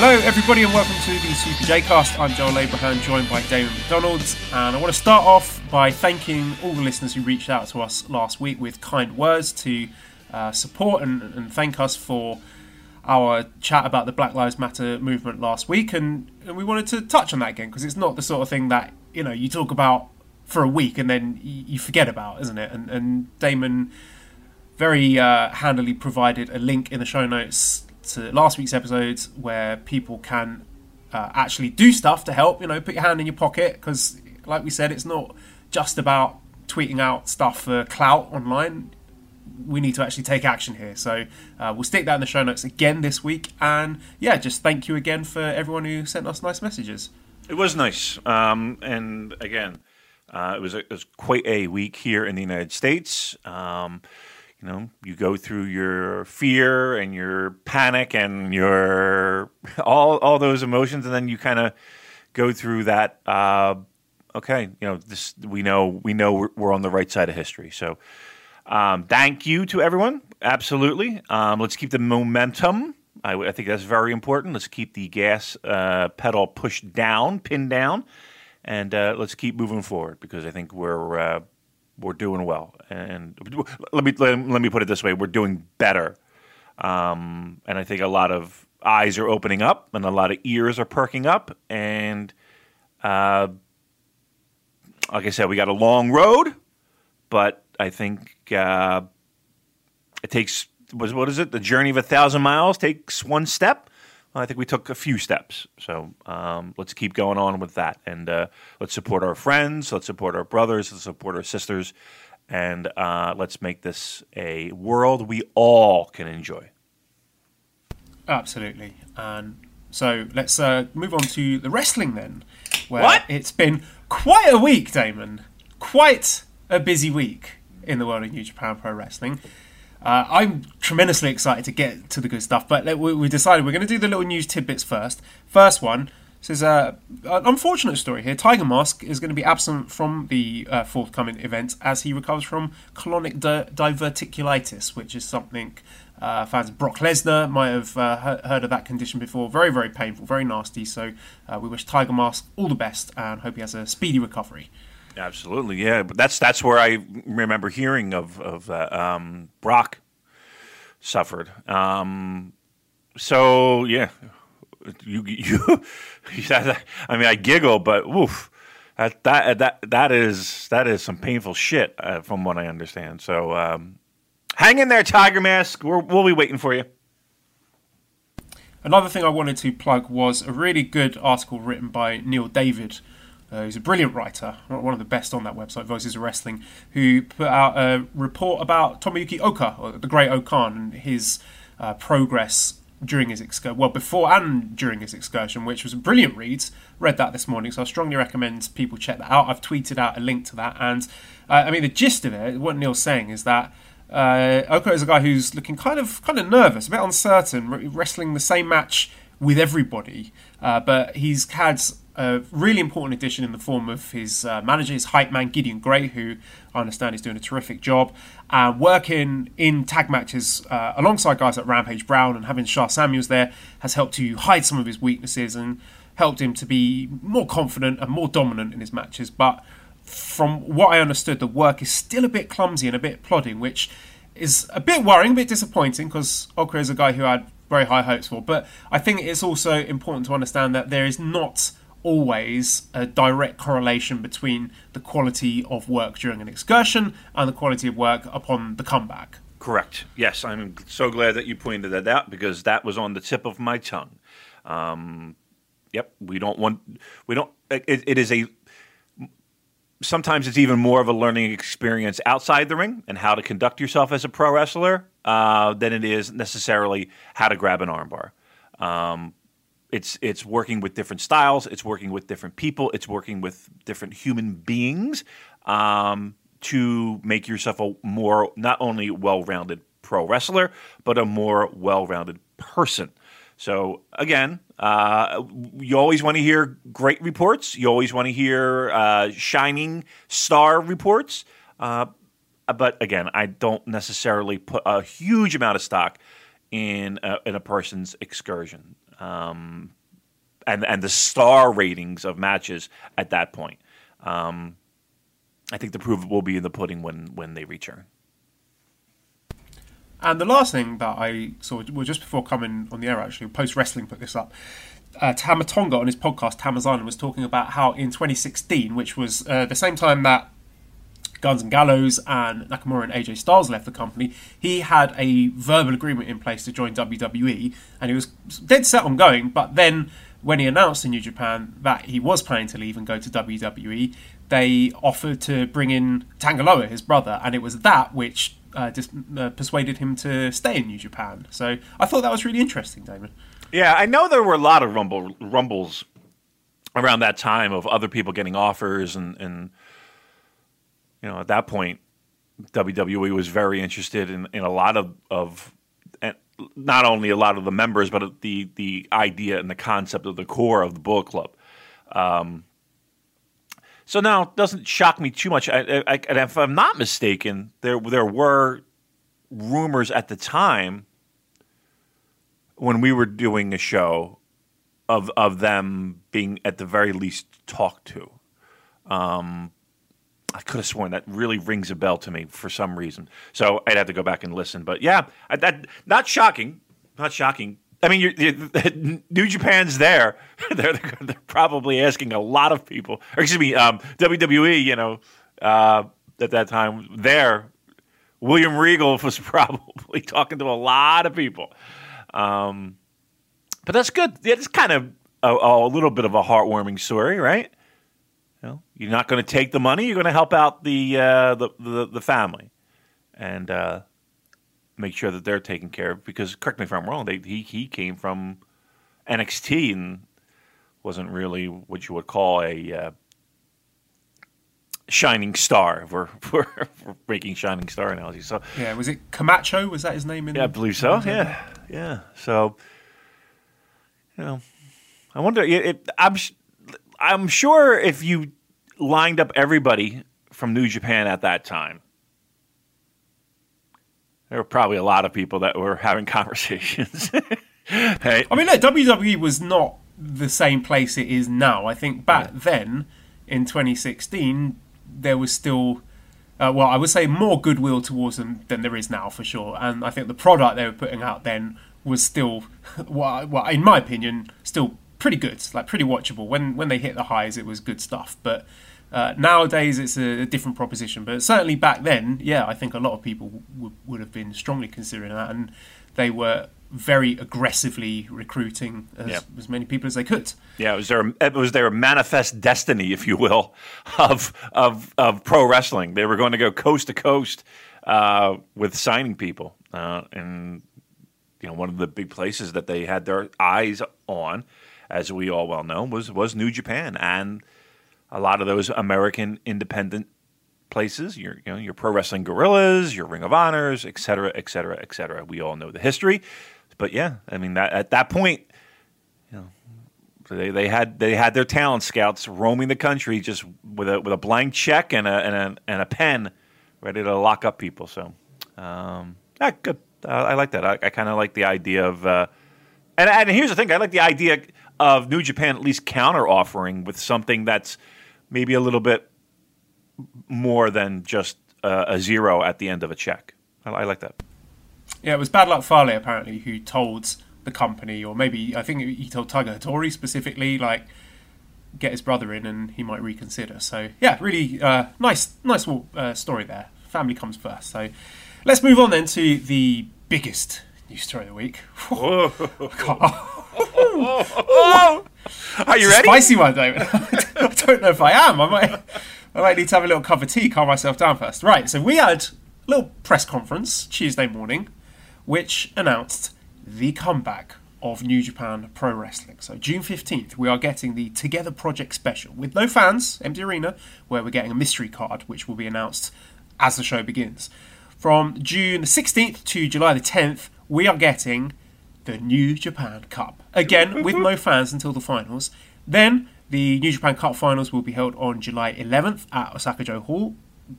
Hello, everybody, and welcome to the Super J Cast. I'm Joel Abraham, joined by Damon McDonald, and I want to start off by thanking all the listeners who reached out to us last week with kind words to uh, support and, and, thank us for our chat about the Black Lives Matter movement last week, and, and we wanted to touch on that again because it's not the sort of thing that you know you talk about for a week and then you forget about, isn't it? And, and Damon very uh, handily provided a link in the show notes to last week's episodes where people can uh, actually do stuff to help. You know, put your hand in your pocket because, like we said, it's not just about tweeting out stuff for clout online. We need to actually take action here. So uh, we'll stick that in the show notes again this week. And yeah, just thank you again for everyone who sent us nice messages. It was nice. Um, and again, uh, it, was a, it was quite a week here in the United States. Um, you know you go through your fear and your panic and your all all those emotions and then you kind of go through that uh, okay you know this we know we know we're, we're on the right side of history. So um, thank you to everyone. Absolutely. Um, let's keep the momentum. I, I, think that's very important. Let's keep the gas uh, pedal pushed down pinned down and uh, let's keep moving forward because I think we're uh, we're doing well. And let me let, let me put it this way: we're doing better. Um, and I think a lot of eyes are opening up, and a lot of ears are perking up. And uh, like I said, we got a long road, but I think uh, it takes what is it? The journey of a thousand miles takes one step. I think we took a few steps. So um, let's keep going on with that. And uh, let's support our friends, let's support our brothers, let's support our sisters, and uh, let's make this a world we all can enjoy. Absolutely. And so let's uh, move on to the wrestling then. Where what? It's been quite a week, Damon. Quite a busy week in the world of New Japan Pro Wrestling. Uh, I'm tremendously excited to get to the good stuff, but we, we decided we're going to do the little news tidbits first. First one says uh, an unfortunate story here. Tiger Mask is going to be absent from the uh, forthcoming event as he recovers from colonic di- diverticulitis, which is something uh, fans of Brock Lesnar might have uh, heard of that condition before. Very, very painful, very nasty. So uh, we wish Tiger Mask all the best and hope he has a speedy recovery. Absolutely, yeah. But that's that's where I remember hearing of of uh, um, Brock suffered. Um, so yeah, you you. I mean, I giggle, but woof. That that that that is that is some painful shit, uh, from what I understand. So, um, hang in there, Tiger Mask. we will be waiting for you. Another thing I wanted to plug was a really good article written by Neil David uh, he's a brilliant writer, one of the best on that website, Voices of Wrestling, who put out a report about Tomoyuki Oka, the Great O-Khan, and his uh, progress during his excursion, well, before and during his excursion, which was a brilliant read. Read that this morning, so I strongly recommend people check that out. I've tweeted out a link to that, and uh, I mean the gist of it, what Neil's saying is that uh, Oka is a guy who's looking kind of kind of nervous, a bit uncertain, wrestling the same match with everybody, uh, but he's had a really important addition in the form of his uh, manager, his hype man Gideon Grey, who I understand is doing a terrific job, uh, working in tag matches uh, alongside guys like Rampage Brown and having Sha Samuels there has helped to hide some of his weaknesses and helped him to be more confident and more dominant in his matches. But from what I understood, the work is still a bit clumsy and a bit plodding, which is a bit worrying, a bit disappointing because Oka is a guy who I had very high hopes for. But I think it's also important to understand that there is not always a direct correlation between the quality of work during an excursion and the quality of work upon the comeback. Correct. Yes, I'm so glad that you pointed that out because that was on the tip of my tongue. Um, yep, we don't want we don't. it, it is a sometimes it's even more of a learning experience outside the ring and how to conduct yourself as a pro wrestler uh, than it is necessarily how to grab an armbar. Um, it's it's working with different styles. It's working with different people. It's working with different human beings um, to make yourself a more not only well-rounded pro wrestler, but a more well-rounded person. So again, uh, you always want to hear great reports. You always want to hear uh, shining star reports. Uh, but again, I don't necessarily put a huge amount of stock in a, in a person's excursion um, and and the star ratings of matches at that point. Um, I think the proof will be in the pudding when when they return. And the last thing that I saw, well, just before coming on the air, actually, Post Wrestling put this up. Uh, Tama Tonga on his podcast, Tama's was talking about how in 2016, which was uh, the same time that Guns and Gallows and Nakamura and AJ Styles left the company, he had a verbal agreement in place to join WWE, and he was dead set on going. But then, when he announced in New Japan that he was planning to leave and go to WWE, they offered to bring in Tanga Loa, his brother, and it was that which uh, just uh, persuaded him to stay in New Japan. So I thought that was really interesting, Damon. Yeah, I know there were a lot of rumble rumbles around that time of other people getting offers and and you know, at that point, WWE was very interested in, in a lot of, of not only a lot of the members, but the the idea and the concept of the core of the Bullet Club. Um, so now it doesn't shock me too much. I, I, and if I'm not mistaken, there there were rumors at the time when we were doing a show of of them being at the very least talked to. Um, I could have sworn that really rings a bell to me for some reason. So I'd have to go back and listen. But yeah, that not shocking, not shocking. I mean, you're, you're, New Japan's there. they're, they're, probably asking a lot of people. Or excuse me, um, WWE. You know, uh, at that time, there, William Regal was probably talking to a lot of people. Um, but that's good. It's kind of a, a little bit of a heartwarming story, right? You know, you're not going to take the money. You're going to help out the uh, the, the, the family, and uh, make sure that they're taken care of. Because correct me if I'm wrong. They, he he came from NXT and wasn't really what you would call a uh, shining star. We're, we're, we're making shining star analogy. So yeah, was it Camacho? Was that his name? In yeah, I believe so. Yeah, yeah. So you know, I wonder. It, it, I'm I'm sure if you lined up everybody from New Japan at that time, there were probably a lot of people that were having conversations. hey. I mean, no, WWE was not the same place it is now. I think back yeah. then, in 2016, there was still, uh, well, I would say more goodwill towards them than there is now for sure. And I think the product they were putting out then was still, well, well in my opinion, still pretty good, like pretty watchable. When when they hit the highs, it was good stuff. But uh, nowadays, it's a, a, different proposition. But certainly back then, yeah, I think a lot of people w- would have been strongly considering that, and they were very aggressively recruiting as, yep. as many people as they could. Yeah, it was their it was their manifest destiny, if you will, of of of pro wrestling. They were going to go coast to coast uh, with signing people, uh, and you know one of the big places that they had their eyes on as we all well know, was was New Japan and a lot of those American independent places. Your you know your pro wrestling guerrillas, your Ring of Honors, et cetera, et cetera, et cetera. We all know the history, but yeah, I mean that at that point, you know, they, they had they had their talent scouts roaming the country just with a with a blank check and a and a, and a pen, ready to lock up people. So, um, yeah, good. Uh, I like that. I, I kind of like the idea of. Uh, and, and here's the thing: I like the idea of New Japan at least counter offering with something that's maybe a little bit more than just uh, a zero at the end of a check. I, I, like that. Yeah, it was Bad Luck Fale apparently who told the company, or maybe I think he told Tiger Hattori specifically, like get his brother in and he might reconsider. So yeah, really uh, nice, nice uh, story there. Family comes first. So let's move on then to the biggest news story of the week. oh, Are you ready? Spicy one, David. I don't know if I am. I might, I might need to have a little cup of tea, calm myself down first. Right. So we had a little press conference Tuesday morning, which announced the comeback of New Japan Pro Wrestling. So June 15th, we are getting the Together Project special with no fans, empty arena, where we're getting a mystery card which will be announced as the show begins. From June 16th to July the 10th, we are getting the New Japan Cup. Again, with no fans until the finals. Then the New Japan Cup finals will be held on July 11th at Osaka-jo Hall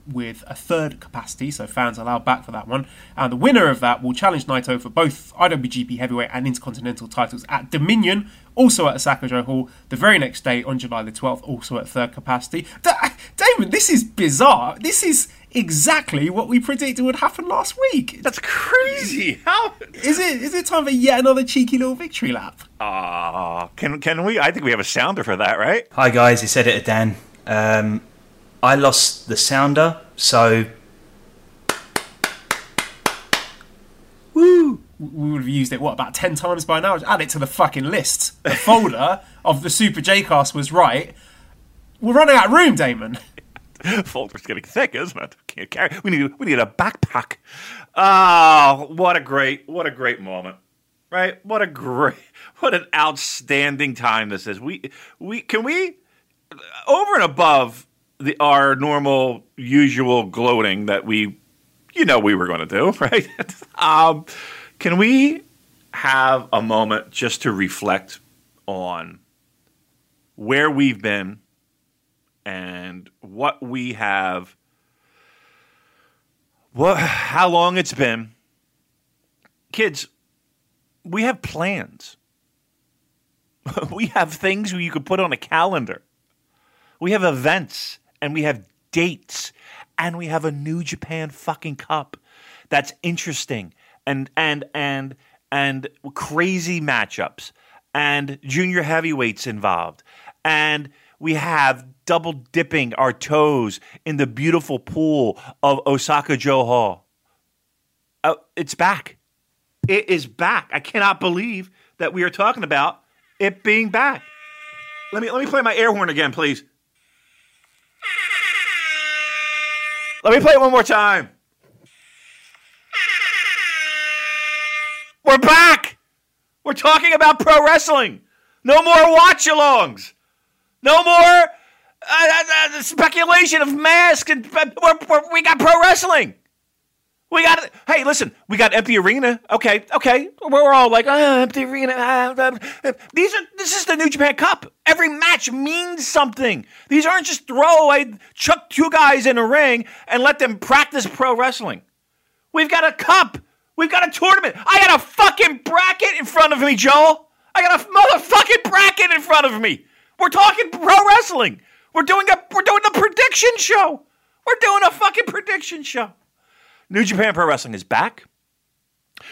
with a third capacity, so fans allowed back for that one. And the winner of that will challenge Naito for both IWGP Heavyweight and Intercontinental titles at Dominion, also at Osaka-jo Hall, the very next day on July the 12th, also at third capacity. Da- Damon, this is bizarre. This is exactly what we predicted would happen last week. That's crazy. How Is it is it time for yet another cheeky little victory lap? Ah, can can we? I think we have a sounder for that, right? Hi guys, it's Editor Dan. Um, I lost the sounder, so woo. we would have used it what about 10 times by now add it to the fucking list the folder of the super j-cast was right we're running out of room damon Folder's getting thick, isn't it? Can't carry. We need we need a backpack. Oh, what a great what a great moment, right? What a great what an outstanding time this is. We we can we over and above the our normal usual gloating that we you know we were going to do, right? um, can we have a moment just to reflect on where we've been and what we have what how long it's been. Kids we have plans. We have things you could put on a calendar. We have events and we have dates and we have a new japan fucking cup that's interesting and and and and crazy matchups and junior heavyweights involved and we have double dipping our toes in the beautiful pool of Osaka-jo Hall. Oh, it's back. It is back. I cannot believe that we are talking about it being back. Let me let me play my air horn again, please. Let me play it one more time. We're back. We're talking about pro wrestling. No more watch alongs. No more uh, uh, uh, speculation of masks. And, uh, we're, we're, we got pro wrestling. We got Hey, listen, we got empty arena. Okay, okay. We're all like, oh, empty arena. Uh, these are. This is the New Japan Cup. Every match means something. These aren't just throw. I chuck two guys in a ring and let them practice pro wrestling. We've got a cup. We've got a tournament. I got a fucking bracket in front of me, Joel. I got a motherfucking bracket in front of me. We're talking pro wrestling. We're doing a we're doing a prediction show. We're doing a fucking prediction show. New Japan Pro Wrestling is back.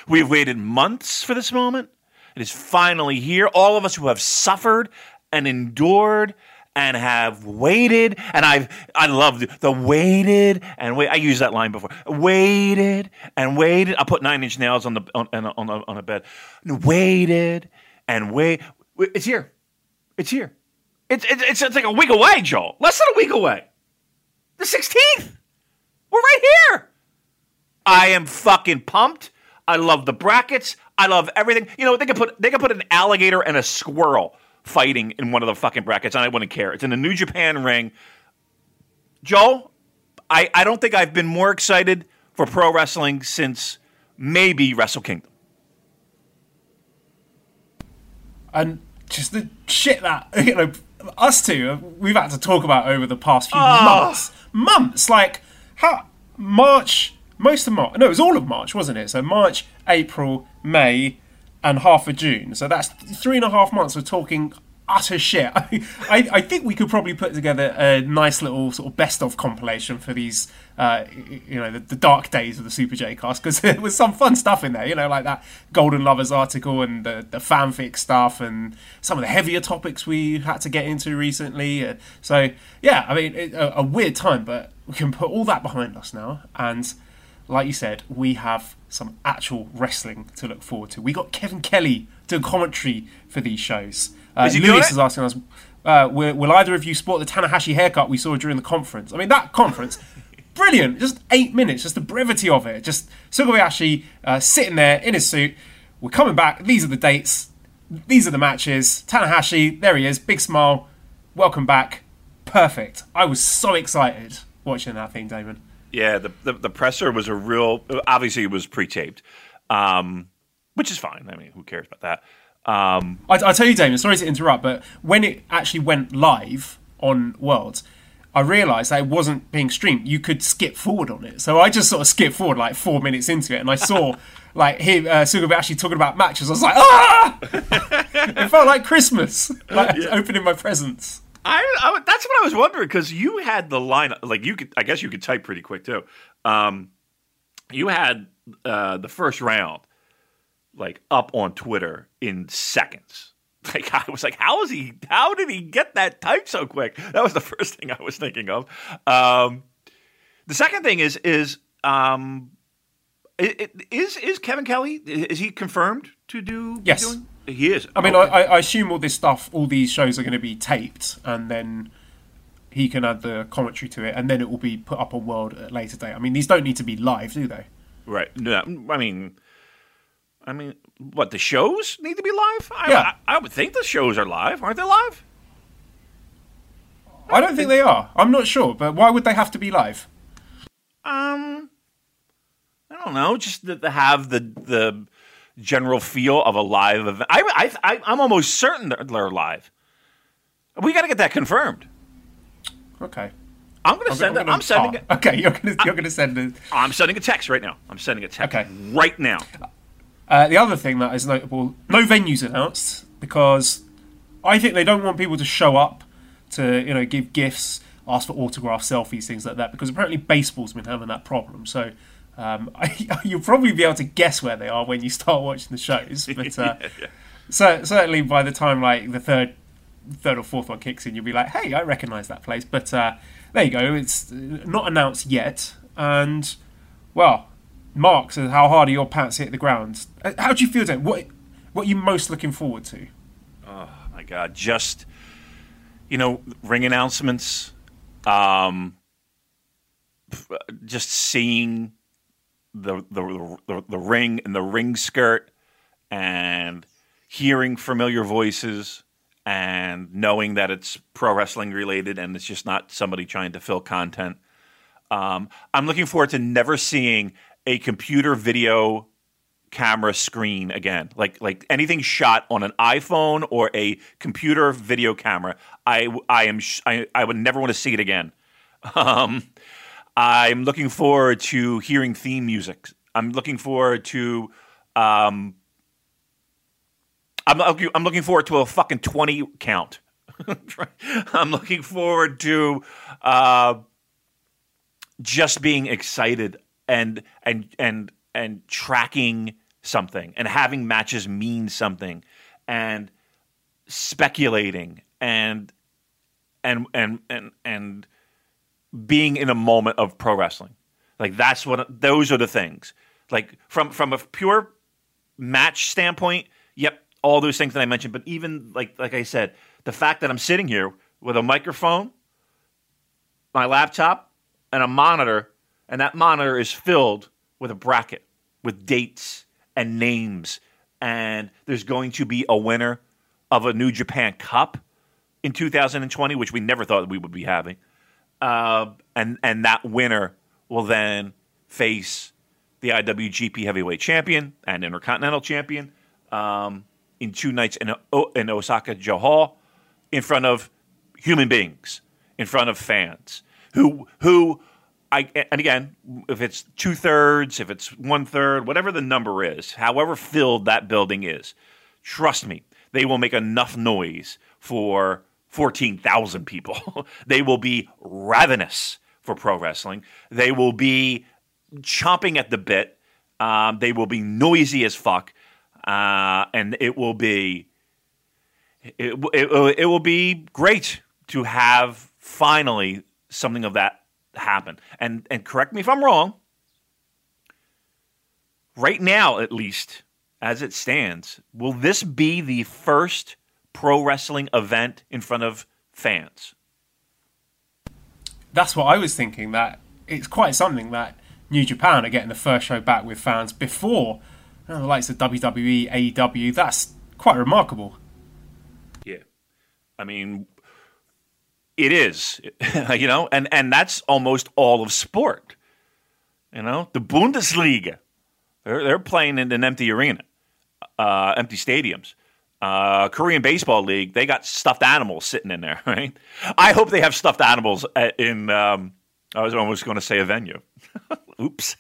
We've waited months for this moment. It is finally here. All of us who have suffered and endured and have waited, and I've I love the, waited and wait. I used that line before. Waited and waited. I put nine inch nails on the on on on, on a bed. Waited and wait. It's here. It's here. It's, it's, it's like a week away, Joel. Less than a week away. The 16th. We're right here. I am fucking pumped. I love the brackets. I love everything. You know, they could put they could put an alligator and a squirrel fighting in one of the fucking brackets, and I wouldn't care. It's in the New Japan ring. Joel, I, I don't think I've been more excited for pro wrestling since maybe Wrestle Kingdom. and just the shit that you know us two we've had to talk about over the past few ah. months. Months like how march most of march no it was all of march wasn't it? So march april may and half of june. So that's three and a half months of talking utter shit I, I, I think we could probably put together a nice little sort of best of compilation for these uh, you know the, the dark days of the super j cast because there was some fun stuff in there you know like that golden lovers article and the, the fanfic stuff and some of the heavier topics we had to get into recently uh, so yeah i mean it, a, a weird time but we can put all that behind us now and like you said, we have some actual wrestling to look forward to. We got Kevin Kelly doing commentary for these shows. Uh, Is Lewis it? is asking us, uh, will, will either of you sport the Tanahashi haircut we saw during the conference? I mean, that conference, brilliant. Just eight minutes, just the brevity of it. Just Sugabayashi uh, sitting there in his suit. We're coming back. These are the dates. these are the matches. Tanahashi, there he is, big smile, welcome back, perfect. I was so excited watching that thing, Damon. Yeah, the, the, the presser was a real. Obviously, it was pre-taped, um, which is fine. I mean, who cares about that? Um, I, I tell you, Damon, sorry to interrupt, but when it actually went live on Worlds, I realised that it wasn't being streamed. You could skip forward on it, so I just sort of skipped forward like four minutes into it, and I saw like him uh, Suga actually talking about matches. I was like, ah! it felt like Christmas, like yeah. opening my presents. I, I, that's what I was wondering because you had the line like you could. I guess you could type pretty quick too. Um, you had uh, the first round like up on Twitter in seconds. Like I was like, how is he? How did he get that type so quick? That was the first thing I was thinking of. Um, the second thing is is um, it, it, is is Kevin Kelly? Is he confirmed to do? Yes, doing? he is. I mean, okay. I, I assume all this stuff, all these shows are going to be taped, and then he can add the commentary to it, and then it will be put up on World at a later date. I mean, these don't need to be live, do they? Right. No, I mean, I mean, what the shows need to be live? I, yeah. I, I would think the shows are live, aren't they live? I don't think they are. I'm not sure, but why would they have to be live? Um, I don't know. Just to, to have the the general feel of a live event. I, I, I am almost certain they're live. We got to get that confirmed. Okay. I'm going to send. I'm, I'm sending. it. okay, you're going to you're to send it. I'm sending a text right now. I'm sending a text. Okay. Right now. Uh, the other thing that is notable, no venues announced because I think they don't want people to show up to you know give gifts, ask for autographs, selfies, things like that. Because apparently baseball's been having that problem. So um, I, you'll probably be able to guess where they are when you start watching the shows. But uh, yeah, yeah. So, certainly by the time like the third, third or fourth one kicks in, you'll be like, "Hey, I recognise that place." But uh, there you go. It's not announced yet, and well, Mark says, "How hard are your pants hit the ground?" Uh, how do you feel then? What what are you most looking forward to? Oh my god, just you know, ring announcements, um, just seeing the the, the the ring and the ring skirt, and hearing familiar voices, and knowing that it's pro wrestling related and it's just not somebody trying to fill content. Um, I'm looking forward to never seeing a computer video camera screen again. Like like anything shot on an iphone or a computer video camera i i am i, I would never want to see it again. Um, i'm looking forward to hearing theme music. I'm looking forward to um, I'm, I'm looking forward to a fucking 20 count. I'm looking forward to uh, just being excited and and and and tracking something and having matches mean something and speculating and and and and and being in a moment of pro wrestling. Like that's what those are the things. Like from from a pure match standpoint, yep, all those things that I mentioned, but even like like I said, the fact that I'm sitting here with a microphone, my laptop, and a monitor and that monitor is filled with a bracket with dates and names. And there's going to be a winner of a New Japan Cup in 2020, which we never thought we would be having. Uh, and and that winner will then face the IWGP Heavyweight Champion and Intercontinental Champion um, in two nights in, in Osaka-jo Hall in front of human beings, in front of fans who who I and again, if it's two thirds, if it's one third, whatever the number is, however filled that building is, trust me, they will make enough noise for fourteen thousand people. they will be ravenous for pro wrestling. They will be chomping at the bit. Um, they will be noisy as fuck, uh, and it will be it, it, it will be great to have finally something of that happen. And and correct me if I'm wrong. Right now, at least, as it stands, will this be the first pro wrestling event in front of fans? That's what I was thinking. That it's quite something that New Japan are getting the first show back with fans before you know, the likes of WWE, AEW. That's quite remarkable. Yeah, I mean, it is, you know, and and that's almost all of sport. You know, the Bundesliga, they're they're playing in an empty arena, uh, empty stadiums. Uh, Korean Baseball League, they got stuffed animals sitting in there, right? I hope they have stuffed animals in. Um, I was almost going to say a venue. Oops,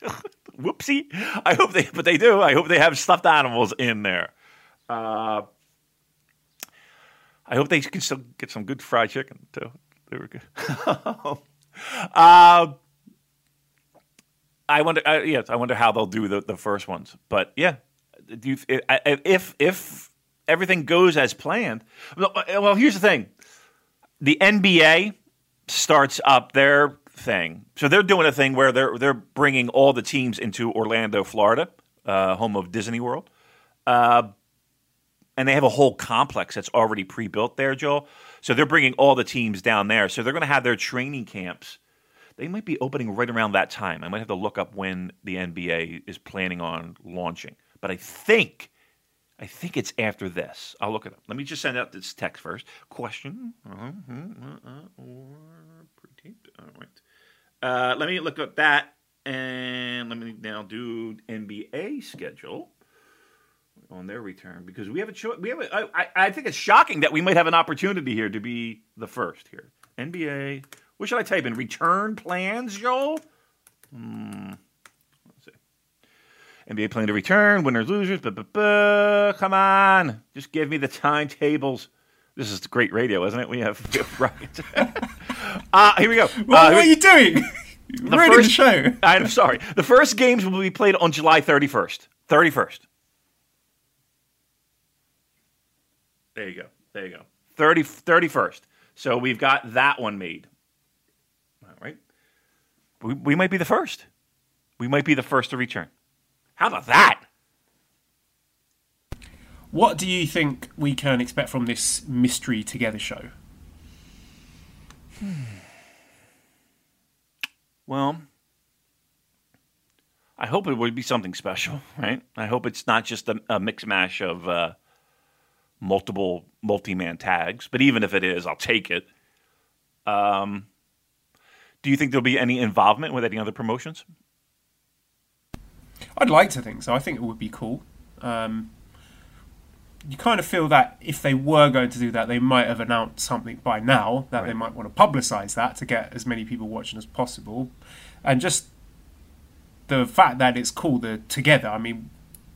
whoopsie. I hope they, but they do. I hope they have stuffed animals in there. Uh, I hope they can still get some good fried chicken too. There were good. uh, I wonder. Uh, yes, I wonder how they'll do the, the first ones. But yeah, do you, if if everything goes as planned, well, here's the thing: the NBA starts up their thing, so they're doing a thing where they're they're bringing all the teams into Orlando, Florida, uh, home of Disney World. Uh, and they have a whole complex that's already pre-built there, Joel. So they're bringing all the teams down there. So they're going to have their training camps. They might be opening right around that time. I might have to look up when the NBA is planning on launching. But I think, I think it's after this. I'll look it up. Let me just send out this text first. Question All right. Uh, let me look up that, and let me now do NBA schedule on their return because we have a choice. We have a, I, I think it's shocking that we might have an opportunity here to be the first here. NBA. What should I type in? Return plans, Joel. Hmm. Let's see. NBA plan to return. Winners, losers. Buh, buh, buh. Come on, just give me the timetables. This is great radio, isn't it? We have, rockets. uh, here we go. What, uh, what are you doing? the first the show. I'm sorry. The first games will be played on July 31st. 31st. There you go. There you go. 30, 31st. So we've got that one made. All right. We, we might be the first. We might be the first to return. How about that? What do you think we can expect from this mystery together show? Hmm. Well, I hope it would be something special, right? I hope it's not just a, a mix mash of uh, multiple multi man tags, but even if it is, I'll take it. Um, do you think there'll be any involvement with any other promotions? I'd like to think so. I think it would be cool. Um, you kind of feel that if they were going to do that, they might have announced something by now that they might want to publicize that to get as many people watching as possible, and just the fact that it's called the Together. I mean,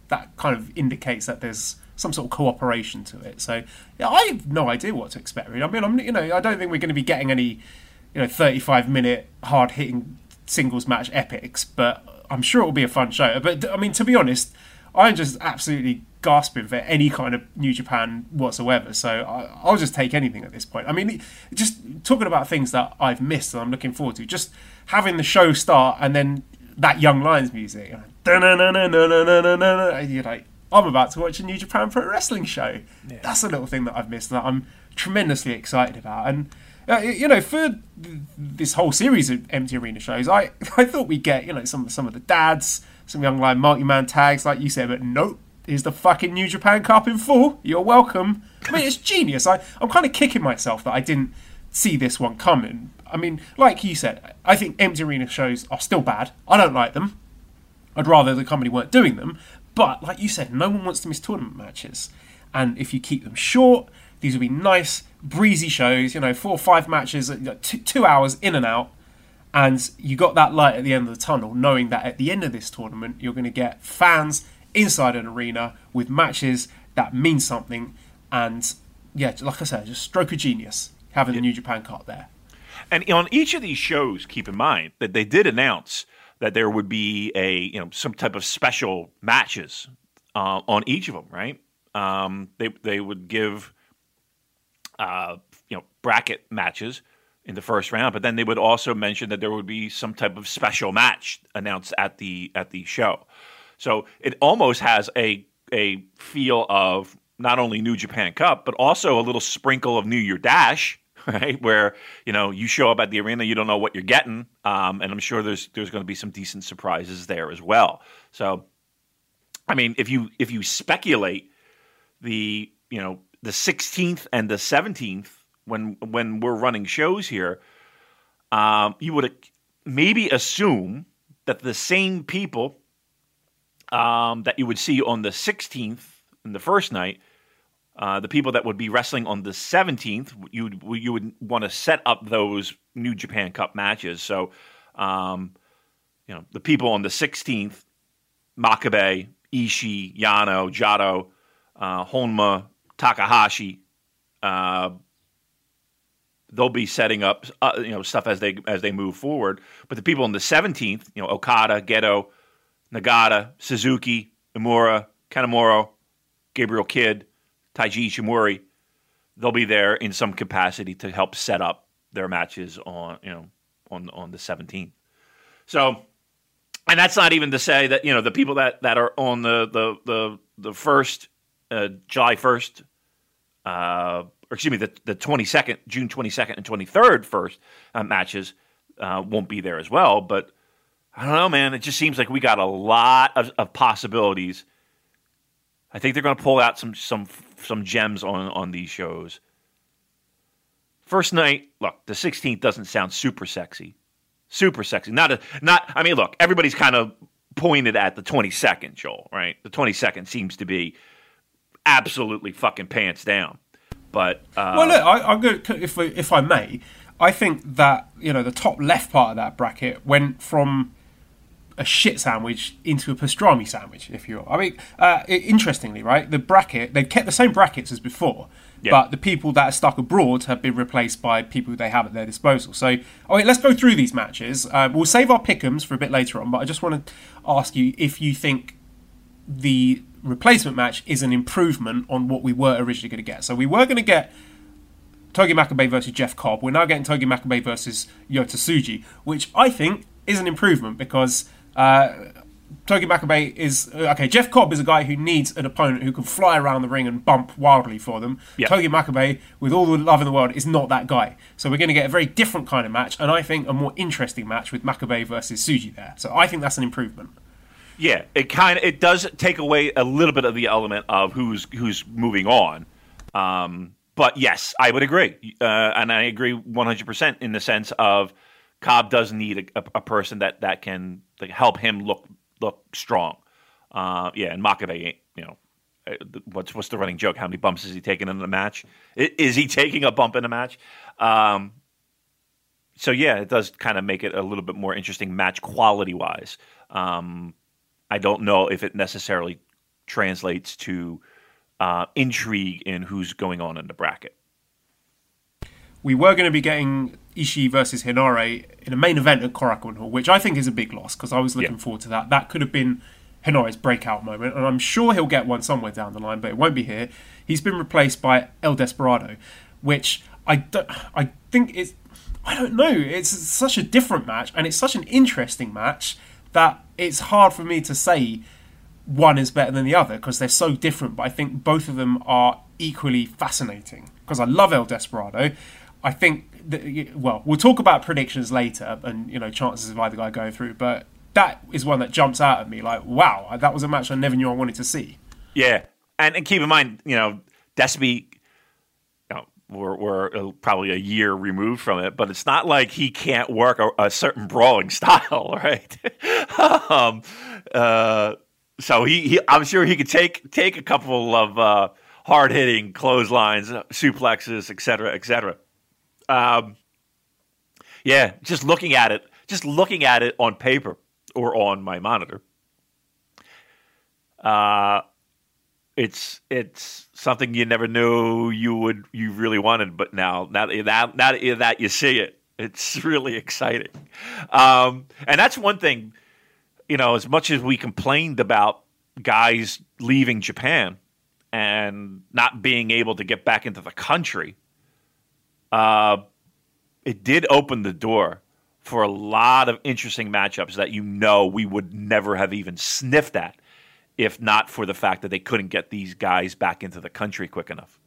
that kind of indicates that there's some sort of cooperation to it. So yeah, I have no idea what to expect. Really. I mean, I'm you know I don't think we're going to be getting any you know 35 minute hard hitting singles match epics, but I'm sure it'll be a fun show. But I mean, to be honest, I'm just absolutely gasping for any kind of New Japan whatsoever. So I, I'll just take anything at this point. I mean, just talking about things that I've missed and I'm looking forward to, just having the show start and then that Young Lions music. You're like, I'm about to watch a New Japan Pro Wrestling show. That's a little thing that I've missed that I'm tremendously excited about. And uh, you know, for th- this whole series of empty arena shows, I I thought we'd get you know some some of the dads, some young line multi man tags like you said, but nope. Here's the fucking New Japan Cup in full. You're welcome. I mean, it's genius. I, I'm kind of kicking myself that I didn't see this one coming. I mean, like you said, I think empty arena shows are still bad. I don't like them. I'd rather the company weren't doing them. But like you said, no one wants to miss tournament matches. And if you keep them short, these will be nice, breezy shows. You know, four or five matches, uh, two, two hours in and out. And you got that light at the end of the tunnel, knowing that at the end of this tournament, you're going to get fans inside an arena with matches that mean something. And yeah, like I said, just stroke of genius having the New Japan Cup there. And on each of these shows, keep in mind that they did announce that there would be a you know some type of special matches uh, on each of them, right? Um, they they would give uh, you know bracket matches in the first round, but then they would also mention that there would be some type of special match announced at the at the show. So it almost has a a feel of not only New Japan Cup, but also a little sprinkle of New Year Dash, right? Where you know you show up at the arena, you don't know what you're getting, um, and I'm sure there's there's going to be some decent surprises there as well. So, I mean, if you if you speculate the you know the 16th and the 17th when when we're running shows here, um, you would maybe assume that the same people um, that you would see on the 16th in the first night, uh, the people that would be wrestling on the 17th, you you would want to set up those New Japan Cup matches. So, um, you know, the people on the 16th, Makabe, Ishii, Yano, Jado, uh, Honma, Takahashi, uh, they'll be setting up uh, you know stuff as they as they move forward. But the people on the 17th, you know, Okada, Gedo, Nagata, Suzuki, Uemura, Kanemaru, Gabriel Kidd, Taiji Ishimori, they'll be there in some capacity to help set up their matches on you know on on the 17th. So, and that's not even to say that you know the people that that are on the the the the first uh, July 1st. Uh, or excuse me, the, the 22nd, June 22nd and 23rd first uh, matches uh, won't be there as well. But I don't know, man. It just seems like we got a lot of, of possibilities. I think they're going to pull out some some some gems on on these shows. First night, look, the 16th doesn't sound super sexy, super sexy. Not a not. I mean, look, everybody's kind of pointed at the 22nd, Joel. Right? The 22nd seems to be absolutely fucking pants down. But uh, well, look, I, am going if if I may, I think that you know the top left part of that bracket went from a shit sandwich into a pastrami sandwich, if you will. I mean, uh, interestingly, right, the bracket they've kept the same brackets as before. Yeah. But the people that are stuck abroad have been replaced by people they have at their disposal. So, all right, let's go through these matches. Uh, we'll save our pickums for a bit later on, but I just want to ask you if you think the replacement match is an improvement on what we were originally going to get. So we were going to get Togi Makabe versus Jeff Cobb. We're now getting Togi Makabe versus Yota Tsuji, which I think is an improvement because uh, Togi Makabe is uh, okay. Jeff Cobb is a guy who needs an opponent who can fly around the ring and bump wildly for them. Yeah. Togi Makabe, with all the love in the world, is not that guy. So we're going to get a very different kind of match, and I think a more interesting match with Makabe versus Tsuji there. So I think that's an improvement. Yeah, it kind of it does take away a little bit of the element of who's who's moving on. Um, but yes, I would agree, uh, and I agree 100 percent in the sense of Cobb does need a, a person that that can like, help him look look strong. Uh, yeah, and Makabe, you know, uh, what's what's the running joke? How many bumps is he taking in the match? Is he taking a bump in a match? Um, so yeah, it does kind of make it a little bit more interesting match quality wise. Um, I don't know if it necessarily translates to uh, intrigue in who's going on in the bracket. We were going to be getting Ishii versus Henare in a main event at Korakuen Hall, which I think is a big loss because I was looking yeah. forward to that. That could have been Henare's breakout moment, and I'm sure he'll get one somewhere down the line, but it won't be here. He's been replaced by El Desperado, which I, don't, I think it's I don't know. It's such a different match, and it's such an interesting match that it's hard for me to say one is better than the other because they're so different. But I think both of them are equally fascinating because I love El Desperado. I think well, we'll talk about predictions later and you know chances of either guy going through, but that is one that jumps out at me like, wow, that was a match I never knew I wanted to see. Yeah, and, and keep in mind, you know, Despy we're, we're uh, probably a year removed from it, but it's not like he can't work a, a certain brawling style, right? um, uh, so he, he, I'm sure he could take take a couple of uh, hard hitting clotheslines, suplexes, etc., etc. Um, yeah, just looking at it, just looking at it on paper or on my monitor. Uh, it's it's something you never knew you would you really wanted, but now now that now that you see it, it's really exciting. Um, and that's one thing, you know, as much as we complained about guys leaving Japan and not being able to get back into the country, uh, it did open the door for a lot of interesting matchups that you know we would never have even sniffed at if not for the fact that they couldn't get these guys back into the country quick enough.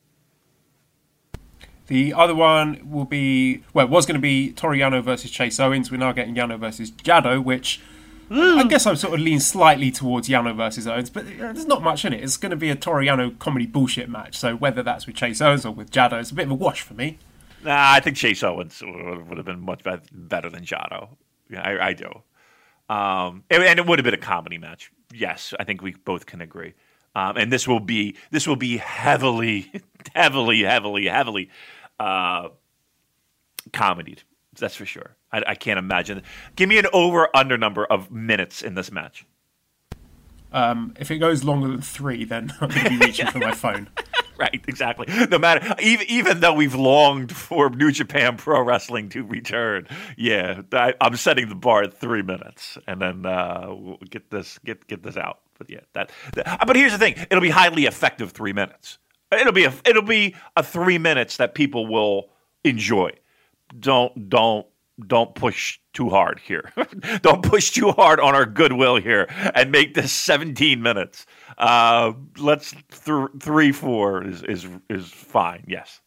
The other one will be well, it was going to be Toru Yano versus Chase Owens. We're now getting Yano versus Jado, which I guess I'm sort of leaning slightly towards Yano versus Owens, but there's not much in it. It's going to be a Toru Yano comedy bullshit match, so whether that's with Chase Owens or with Jado, it's a bit of a wash for me. Nah, I think Chase Owens would have been much better than Jado. Yeah, I, I do. Um, and, and, it would have been a comedy match. Yes, I think we both can agree. Um, and this will be this will be heavily, heavily, heavily, heavily uh, comedied. That's for sure. I, I can't imagine. Give me an over under number of minutes in this match. Um, if it goes longer than three, then I'm going to be reaching for my phone. right, exactly. No matter, even even though we've longed for New Japan Pro Wrestling to return, yeah, I, am setting the bar at three minutes, and then uh, we'll get this get get this out. But yeah, that, that. But here's the thing: it'll be highly effective three minutes. It'll be a it'll be a three minutes that people will enjoy. Don't don't don't push too hard here. don't push too hard on our goodwill here and make this 17 minutes. Uh, let's th- three four is is is fine. Yes.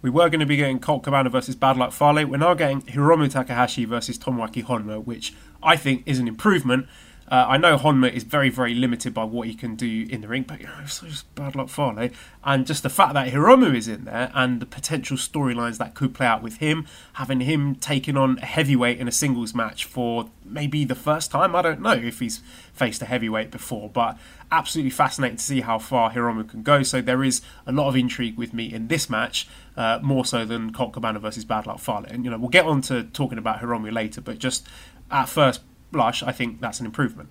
We were going to be getting Colt Cabana versus Bad Luck Fale. We're now getting Hiromu Takahashi versus Tomoaki Honma, which I think is an improvement. Uh, I know Honma is very, very limited by what he can do in the ring, but you know, it's just bad luck Fale. And just the fact that Hiromu is in there and the potential storylines that could play out with him, having him taking on a heavyweight in a singles match for maybe the first time. I don't know if he's faced a heavyweight before, but absolutely fascinating to see how far Hiromu can go. So there is a lot of intrigue with me in this match, uh, more so than Colt Cabana versus Bad Luck Fale. And you know, we'll get on to talking about Hiromu later, but just at first blush, I think that's an improvement.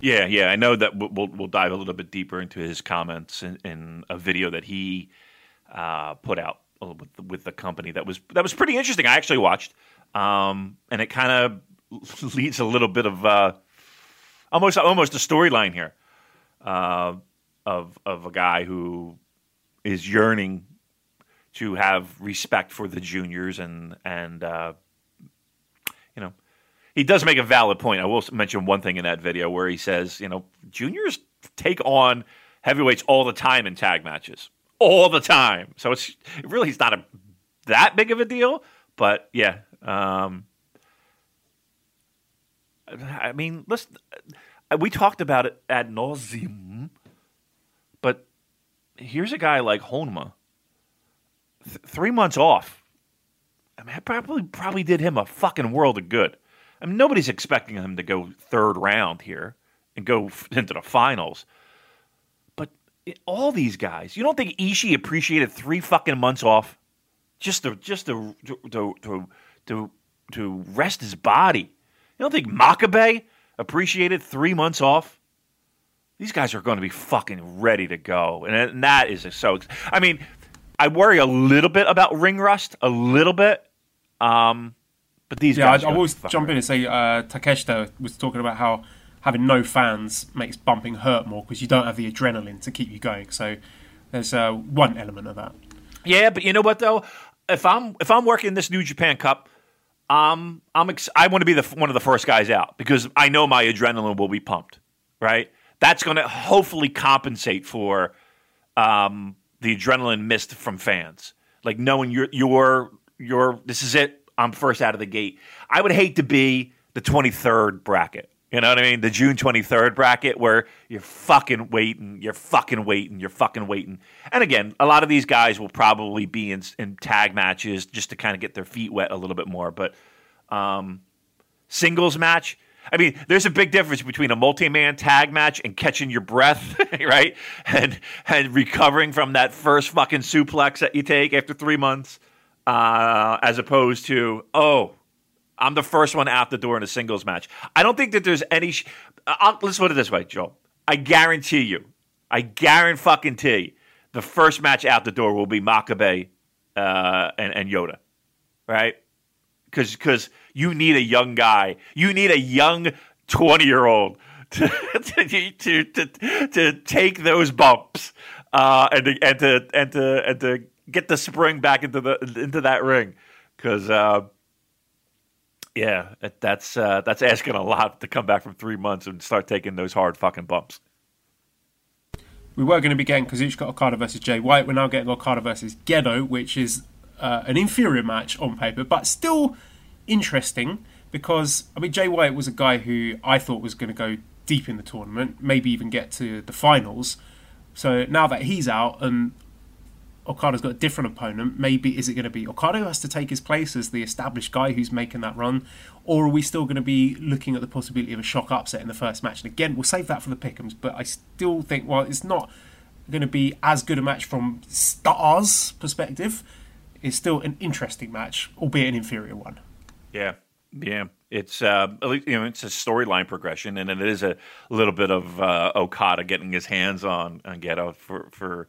Yeah, yeah, I know that we'll we'll dive a little bit deeper into his comments in, in a video that he uh, put out with the, with the company that was that was pretty interesting. I actually watched, um, and it kind of leads a little bit of uh, almost almost a storyline here uh, of of a guy who is yearning to have respect for the juniors and and uh, he does make a valid point. I will mention one thing in that video where he says, you know, juniors take on heavyweights all the time in tag matches, all the time. So it's it really it's not a that big of a deal, but yeah. Um, I mean, let's. We talked about it ad nauseum, but here's a guy like Honma, th- three months off. I mean, I probably probably did him a fucking world of good. I mean, nobody's expecting him to go third round here and go into the finals. But all these guys, you don't think Ishii appreciated three fucking months off just to just to to to to, to rest his body? You don't think Makabe appreciated three months off? These guys are going to be fucking ready to go, and that is so. I mean, I worry a little bit about ring rust, a little bit. Um, but these yeah, guys. I, I always jump in and say uh, Takeshita was talking about how having no fans makes bumping hurt more because you don't have the adrenaline to keep you going. So there's uh, one element of that. Yeah, but you know what though? If I'm if I'm working this New Japan Cup, um, I'm ex- I want to be the one of the first guys out because I know my adrenaline will be pumped. Right, that's going to hopefully compensate for um, the adrenaline missed from fans. Like knowing you're you're you're this is it. I'm first out of the gate. I would hate to be the 23rd bracket. You know what I mean? The June 23rd bracket where you're fucking waiting, you're fucking waiting, you're fucking waiting. And again, a lot of these guys will probably be in, in tag matches just to kind of get their feet wet a little bit more. But um, singles match, I mean, there's a big difference between a multi-man tag match and catching your breath, right? And and recovering from that first fucking suplex that you take after three months uh, as opposed to oh, I'm the first one out the door in a singles match. I don't think that there's any. Sh- I'll, let's put it this way, Joe. I guarantee you, I guarantee fucking you, the first match out the door will be Makabe uh, and, and Yota, right? Because because you need a young guy, you need a young twenty year old to, to, to, to, to take those bumps uh, and to, and to and to and to get the spring back into the into that ring because uh, yeah, that's uh, that's asking a lot to come back from three months and start taking those hard fucking bumps. We were going to be getting Kazuchika Okada versus Jay White. We're now getting Okada versus Gedo, which is uh, an inferior match on paper, but still interesting because I mean Jay White was a guy who I thought was going to go deep in the tournament, maybe even get to the finals. So now that he's out and Okada's got a different opponent, maybe is it going to be Okada has to take his place as the established guy who's making that run, or are we still going to be looking at the possibility of a shock upset in the first match? And again, we'll save that for the pickums, but I still think well, it's not going to be as good a match from stars perspective. It's still an interesting match, albeit an inferior one. Yeah, yeah. It's uh, you know it's a storyline progression, and it is a little bit of uh, Okada getting his hands on on Gedo for for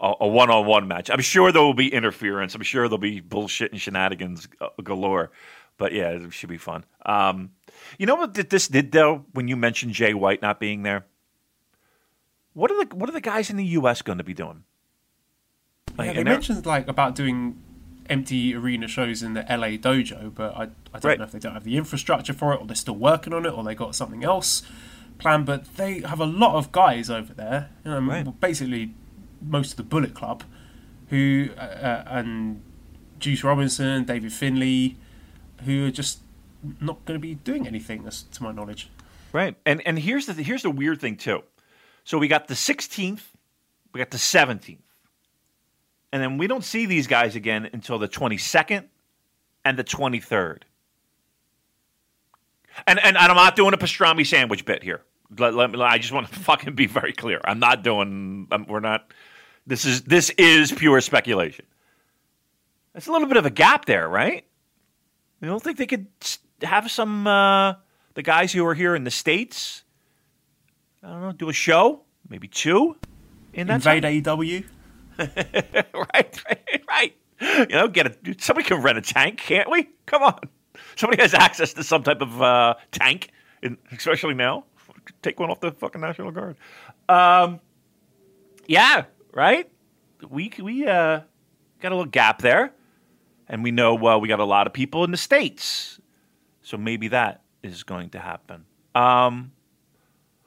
a one on one match. I'm sure there will be interference. I'm sure there'll be bullshit and shenanigans galore. But yeah, it should be fun. Um, you know what this did though? When you mentioned Jay White not being there, what are the what are the guys in the U.S. going to be doing? Like, yeah, they mentioned like about doing empty arena shows in the LA dojo, but I, I don't right. know if they don't have the infrastructure for it, or they're still working on it, or they got something else planned. But they have a lot of guys over there, you know, right. basically most of the Bullet Club, who uh, uh, and Juice Robinson, David Finlay, who are just not going to be doing anything, to my knowledge. Right, and and here's the here's the weird thing too. So we got the 16th, we got the 17th and then we don't see these guys again until the 22nd and the 23rd. And and, I'm not doing a pastrami sandwich bit here. Let, let me, I just want to fucking be very clear. I'm not doing. I'm, we're not. This is this is pure speculation. It's a little bit of a gap there, right? You don't think they could have some uh, the guys who are here in the states? I don't know. Do a show, maybe two. In that Invade AEW. right, right, right. You know, get a somebody can rent a tank, can't we? Come on, somebody has access to some type of uh, tank, in, especially now. Take one off the fucking National Guard. Um, yeah, right. We we uh, got a little gap there, and we know uh, we got a lot of people in the states, so maybe that is going to happen. Um,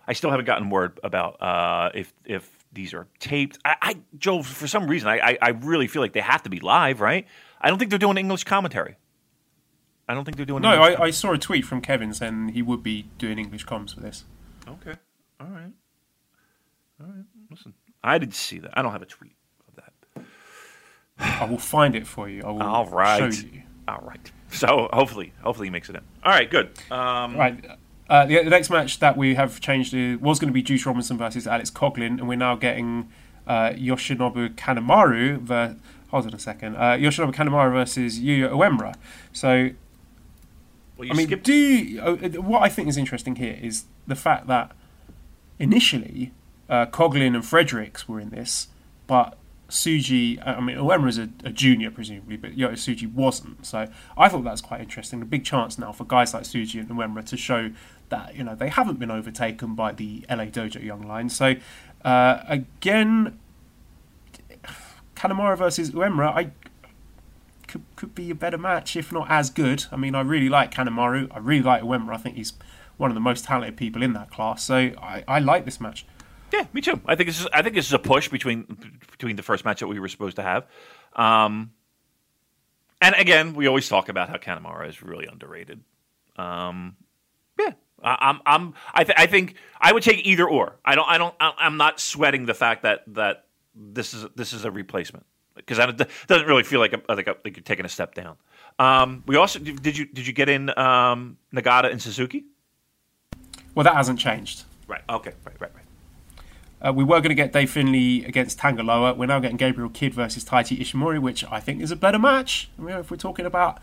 I still haven't gotten word about uh, if if these are taped. I, I Joe, for some reason, I, I, really feel like they have to be live, right? I don't think they're doing English commentary. I don't think they're doing. No, I, I, saw a tweet from Kevin saying he would be doing English comms for this. Okay, all right, all right. Listen, I didn't see that. I don't have a tweet of that. I will find it for you. I will all right. show you. All right. So hopefully, hopefully he makes it in. All right, good. Um, right. Uh, the, the, next match that we have changed was going to be Juice Robinson versus Alex Coughlin, and we're now getting uh, Yoshinobu Kanemaru. Ver- hold on a second. Uh, Yoshinobu Kanemaru versus Yuya Uemura. So, well, I mean, skipped- do you, uh, what I think is interesting here is the fact that initially uh, Coughlin and Fredericks were in this, but Tsuji, uh, I mean, Uemura is a, a, junior, presumably, but Yota Tsuji wasn't. So I thought that was quite interesting. A big chance now for guys like Tsuji and Uemura to show that you know they haven't been overtaken by the LA Dojo Young Lion. So uh, again, Kanemaru versus Uemura, I could could be a better match if not as good. I mean, I really like Kanemaru. I really like Uemura. I think he's one of the most talented people in that class. So I, I like this match. Yeah, me too. I think this is I think this is a push between between the first match that we were supposed to have. Um, and again, we always talk about how Kanemaru is really underrated. Um, yeah, I'm, I'm, I, th- I think I would take either or. I don't, I don't, I'm not sweating the fact that that this is this is a replacement because it doesn't really feel like a, like, a, like you're taking a step down. Um, we also did you did you get in um, Nagata and Suzuki? Well, that hasn't changed. Right. Okay. Right. Right. Right. Uh, we were going to get Dave Finlay against Tanga Loa. We're now getting Gabriel Kidd versus Taiji Ishimori, which I think is a better match. I mean, if we're talking about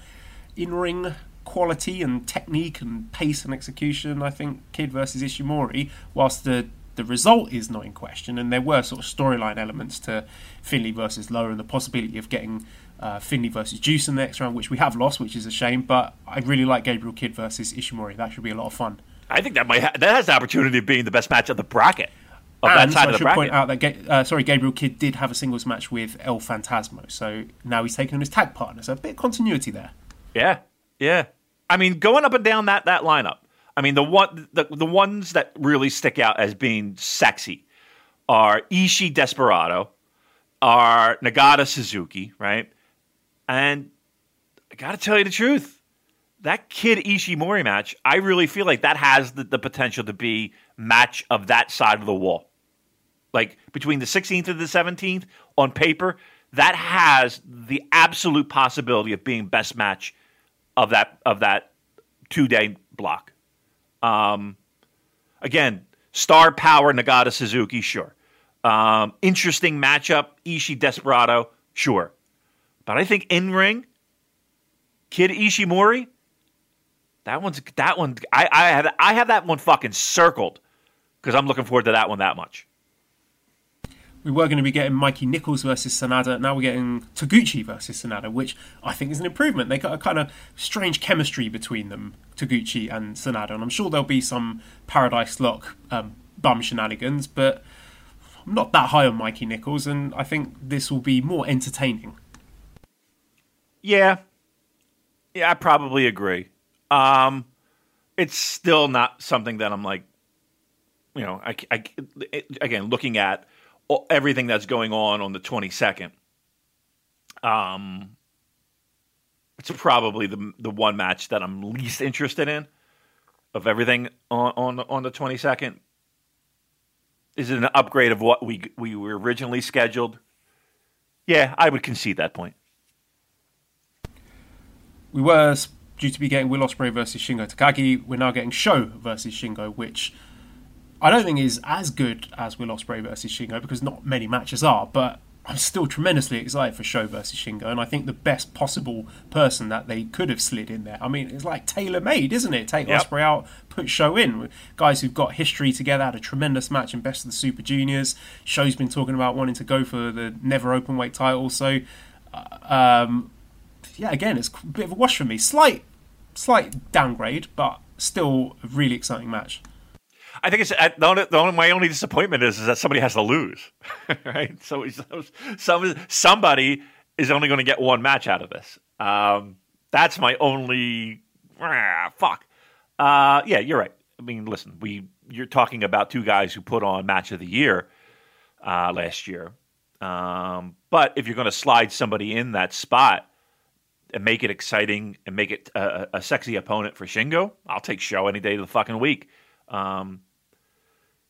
in ring quality and technique and pace and execution, I think Kidd versus Ishimori, whilst the the result is not in question, and there were sort of storyline elements to Finlay versus Loa and the possibility of getting uh, Finlay versus Juice in the next round, which we have lost, which is a shame. But I really like Gabriel Kidd versus Ishimori. That should be a lot of fun. I think that might ha- that has the opportunity of being the best match of the bracket. Of and that side I should point out that uh, sorry, Gabriel Kidd did have a singles match with El Phantasmo, so now he's taking on his tag partner. So a bit of continuity there. Yeah, yeah. I mean, going up and down that that lineup. I mean, the one the, the ones that really stick out as being sexy are Ishii Desperado, are Nagata Suzuki, right? And I got to tell you the truth, that Kidd Ishimori match, I really feel like that has the, the potential to be match of that side of the wall. Like between the 16th and the 17th on paper, that has the absolute possibility of being best match of that of that two day block. Um, again, star power Nagata Suzuki, sure. Um, interesting matchup, Ishii Desperado, sure. But I think in ring, Kidd Ishimori, that one's that one. I I have I have that one fucking circled because I'm looking forward to that one that much. We were going to be getting Mikey Nichols versus Sanada. Now we're getting Taguchi versus Sanada, which I think is an improvement. They got a kind of strange chemistry between them, Taguchi and Sanada, and I'm sure there'll be some Paradise Lock um, bum shenanigans, but I'm not that high on Mikey Nichols, and I think this will be more entertaining. Yeah, yeah, I probably agree. Um, it's still not something that I'm like, you know, I, I again looking at everything that's going on on the 22nd. Um, it's probably the the one match that I'm least interested in of everything on on, on the 22nd. Is it an upgrade of what we we were originally scheduled? Yeah, I would concede that point. We were due to be getting Will Ospreay versus Shingo Takagi. We're now getting Show versus Shingo, which I don't think is as good as Will Ospreay versus Shingo because not many matches are, but I'm still tremendously excited for Show versus Shingo, and I think the best possible person that they could have slid in there. I mean, it's like tailor made, isn't it? Take yep. Ospreay out, put Show in. Guys who've got history together, had a tremendous match in Best of the Super Juniors. Show's been talking about wanting to go for the never open weight title, so uh, um, yeah, again, it's a bit of a wash for me. Slight, slight downgrade, but still a really exciting match. I think it's the only, the only, my only disappointment is, is that somebody has to lose, right? So some, somebody is only going to get one match out of this. Um, that's my only ah, fuck. Uh, yeah, you're right. I mean, listen, we you're talking about two guys who put on match of the year uh, last year. Um, but if you're going to slide somebody in that spot and make it exciting and make it a, a, sexy opponent for Shingo, I'll take Show any day of the fucking week. Um,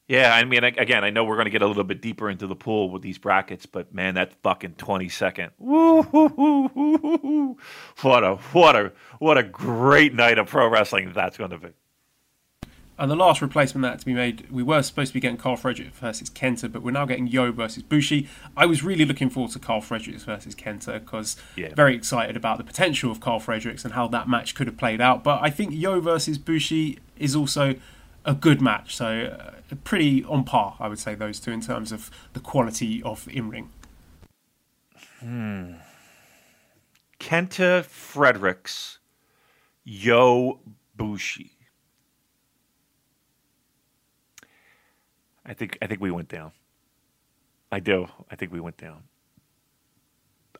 yeah, I mean, again, I know we're going to get a little bit deeper into the pool with these brackets, but man, that fucking twenty second, what a what a what a great night of pro wrestling that's going to be. And the last replacement that had to be made, we were supposed to be getting Karl Fredericks versus Kenta, but we're now getting Yo versus Bushi. I was really looking forward to Karl Fredericks versus Kenta because yeah. very excited about the potential of Karl Fredericks and how that match could have played out. But I think Yo versus Bushi is also a good match. So uh, pretty on par, I would say those two in terms of the quality of in ring. Hmm. Kenta Fredericks, Yo Bushi. I think I think we went down. I do. I think we went down.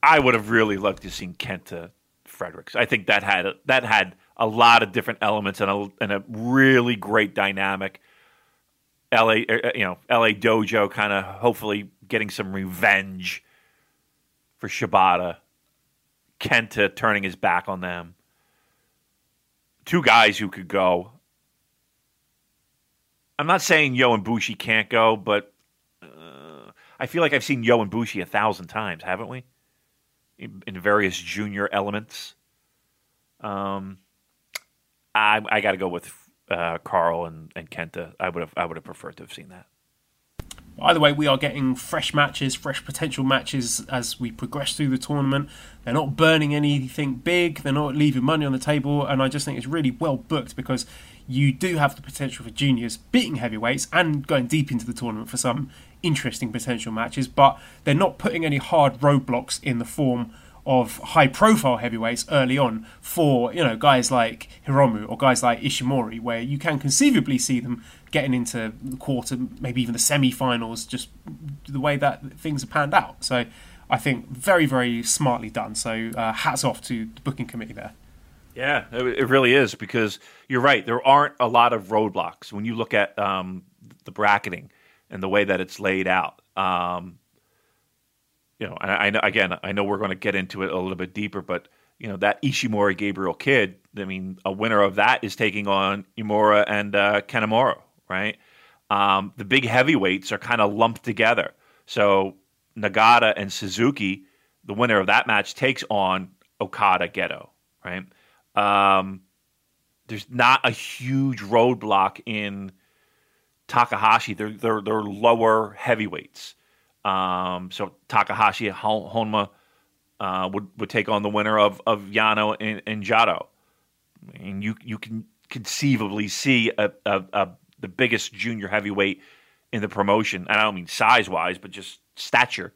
I would have really loved to have seen Kenta Fredericks. I think that had that had a lot of different elements and a, and a really great dynamic. LA, uh, uh, you know, LA Dojo kind of hopefully getting some revenge for Shibata. Kenta turning his back on them. Two guys who could go. I'm not saying Yo and Bushi can't go, but uh, I feel like I've seen Yo and Bushi a thousand times, haven't we? In, in various junior elements. Um, I, I got to go with uh, Karl and, and Kenta. I would have I would have preferred to have seen that. Either way, we are getting fresh matches, fresh potential matches as we progress through the tournament. They're not burning anything big, they're not leaving money on the table, and I just think it's really well booked because you do have the potential for juniors beating heavyweights and going deep into the tournament for some interesting potential matches, but they're not putting any hard roadblocks in the form of high profile heavyweights early on for you know guys like Hiromu or guys like Ishimori, where you can conceivably see them getting into the quarter, maybe even the semi-finals, just the way that things are panned out. So I think very very smartly done. So uh, hats off to the booking committee there. Yeah, it really is because you're right. There aren't a lot of roadblocks when you look at um, the bracketing and the way that it's laid out. Um, you know, I, I know again, I know we're going to get into it a little bit deeper, but you know that Ishimori Gabriel Kidd, I mean, a winner of that is taking on Uemura and uh, Kanemaru, right? Um, the big heavyweights are kind of lumped together. So Nagata and Suzuki, the winner of that match, takes on Okada Gedo, right? Um, there's not a huge roadblock in Takahashi. They're they're, they're lower heavyweights. Um, so Takahashi Honma uh, would would take on the winner of of Yano and, and Jado. And you you can conceivably see a, a, a the biggest junior heavyweight in the promotion. And I don't mean size wise, but just stature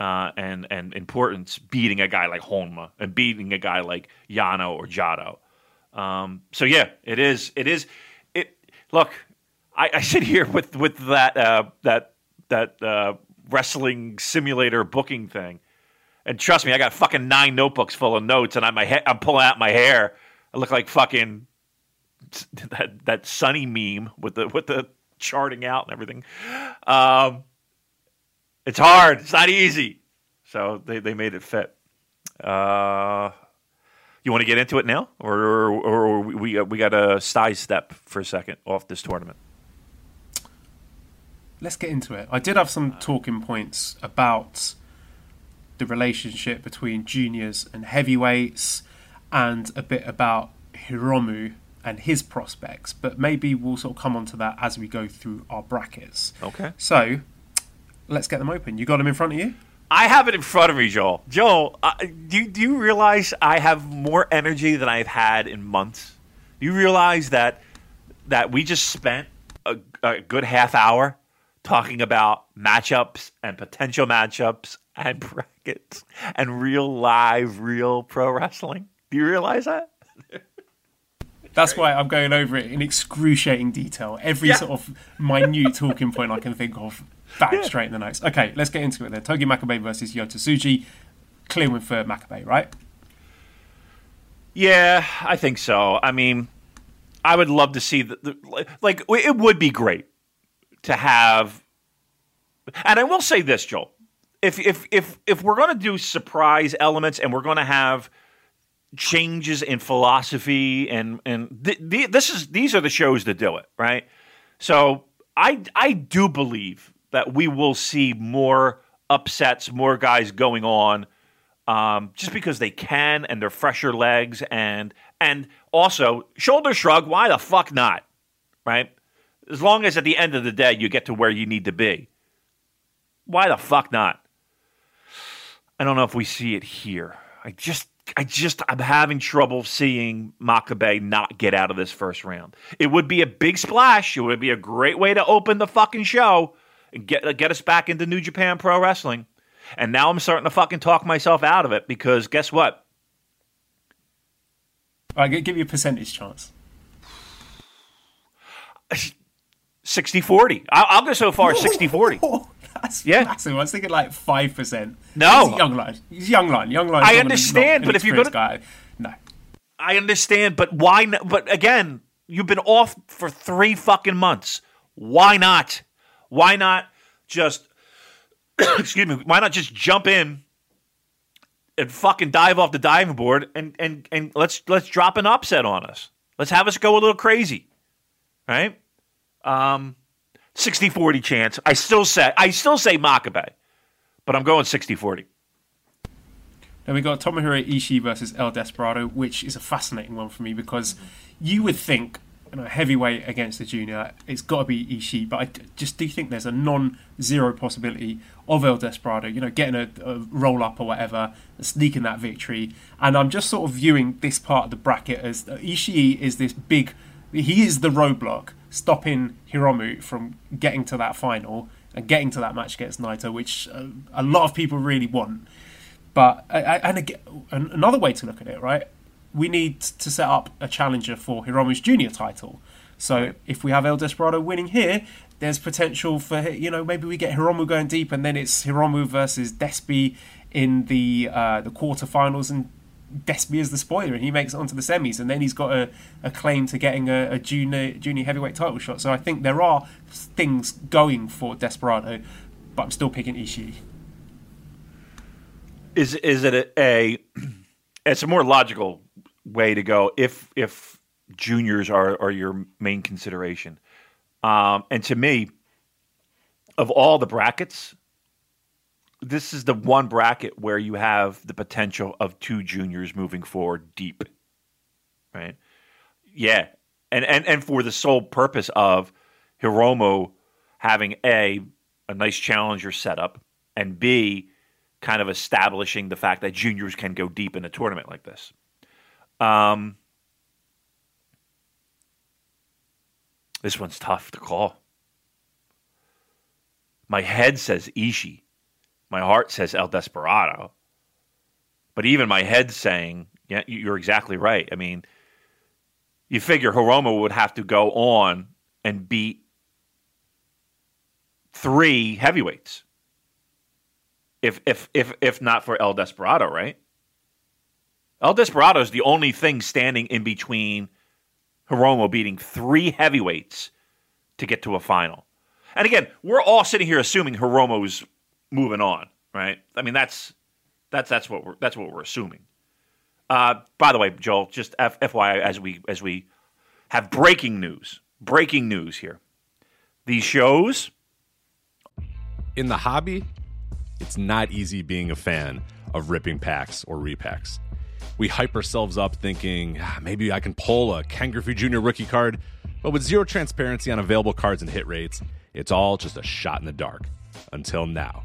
uh, and and importance beating a guy like Honma and beating a guy like Yano or Jado. Um, so yeah, it is. It is. It look. I, I sit here with with that uh, that that uh, wrestling simulator booking thing, and trust me, I got fucking nine notebooks full of notes, and I'm my he- I'm pulling out my hair. I look like fucking that that sunny meme with the with the charting out and everything. Um, it's hard. It's not easy. So they, they made it fit. Uh, you want to get into it now, or or, or we we got a side step for a second off this tournament? Let's get into it. I did have some talking points about the relationship between juniors and heavyweights, and a bit about Hiromu and his prospects, but maybe we'll sort of come on to that as we go through our brackets. Okay. So let's get them open. You got them in front of you? I have it in front of me, Joel. Joel, uh, do, you, do you realize I have more energy than I've had in months? Do you realize that that we just spent a, a good half hour talking about matchups and potential matchups and brackets and real live, real pro wrestling? Do you realize that? That's why I'm going over it in excruciating detail. Every Yeah. sort of minute talking point I can think of, bang, straight in the notes. Okay, let's get into it then. Togi Makabe versus Yota Tsuji. Clear win for Makabe, right? Yeah, I think so. I mean, I would love to see the, the like. It would be great to have, and I will say this, Joel. If if if if we're going to do surprise elements and we're going to have changes in philosophy and and th- th- this is these are the shows that do it, right? So I I do believe that we will see more upsets, more guys going on um, just because they can and they're fresher legs and and also shoulder shrug. Why the fuck not? Right? As long as at the end of the day you get to where you need to be. Why the fuck not? I don't know if we see it here. I just I just I'm having trouble seeing Makabe not get out of this first round. It would be a big splash. It would be a great way to open the fucking show and get get us back into New Japan Pro Wrestling. And now I'm starting to fucking talk myself out of it because guess what? Gi- give you a percentage chance. 60 40. I'll, I'll go so far as 60 40. Oh, that's Yeah. massive. I was thinking like 5%. No. He's young lion. He's young lion. Young lion. I understand, but if you're Guy. No. I understand, but why? Not, but again, you've been off for three fucking months. Why not? Why not just? excuse me. Why not just jump in and fucking dive off the diving board and and and let's let's drop an upset on us. Let's have us go a little crazy, right? Um, 60-40 chance. I still say I still say Makabe, but I'm going 60-40. Then we got Tomohiro Ishii versus El Desperado, which is a fascinating one for me because you would think, you know, heavyweight against the junior, it's got to be Ishii, but I just do think there's a non-zero possibility of El Desperado, you know, getting a, a roll up or whatever, sneaking that victory. And I'm just sort of viewing this part of the bracket as uh, Ishii is this big, he is the roadblock stopping Hiromu from getting to that final and getting to that match against Naito, which uh, a lot of people really want. But and again, another way to look at it, right? We need to set up a challenger for Hiromu's junior title. So if we have El Desperado winning here, there's potential for you know maybe we get Hiromu going deep, and then it's Hiromu versus Despi in the uh, the quarterfinals, and Despi is the spoiler, and he makes it onto the semis, and then he's got a, a claim to getting a, a junior junior heavyweight title shot. So I think there are things going for Desperado, but I'm still picking Ishii. is is it a, a it's a more logical way to go if if juniors are are your main consideration. Um, and to me, of all the brackets, this is the one bracket where you have the potential of two juniors moving forward deep. Right? Yeah. And and and for the sole purpose of Hiromu having a a nice challenger setup and B kind of establishing the fact that juniors can go deep in a tournament like this. Um, this one's tough to call. My head says Ishii. My heart says El Desperado. But even my head's saying, yeah, you're exactly right. I mean, you figure Hiromu would have to go on and beat three heavyweights. If if if if not for El Desperado, right? El Desperado is the only thing standing in between Hiromu beating three heavyweights to get to a final. And again, we're all sitting here assuming Hiromu's moving on, right? I mean, that's that's that's what we're that's what we're assuming. Uh, by the way, Joel, just F- FYI, as we as we have breaking news, breaking news here. These shows in the hobby, it's not easy being a fan of ripping packs or repacks. We hype ourselves up thinking ah, maybe I can pull a Ken Griffey Jr. rookie card, but with zero transparency on available cards and hit rates, it's all just a shot in the dark. Until now.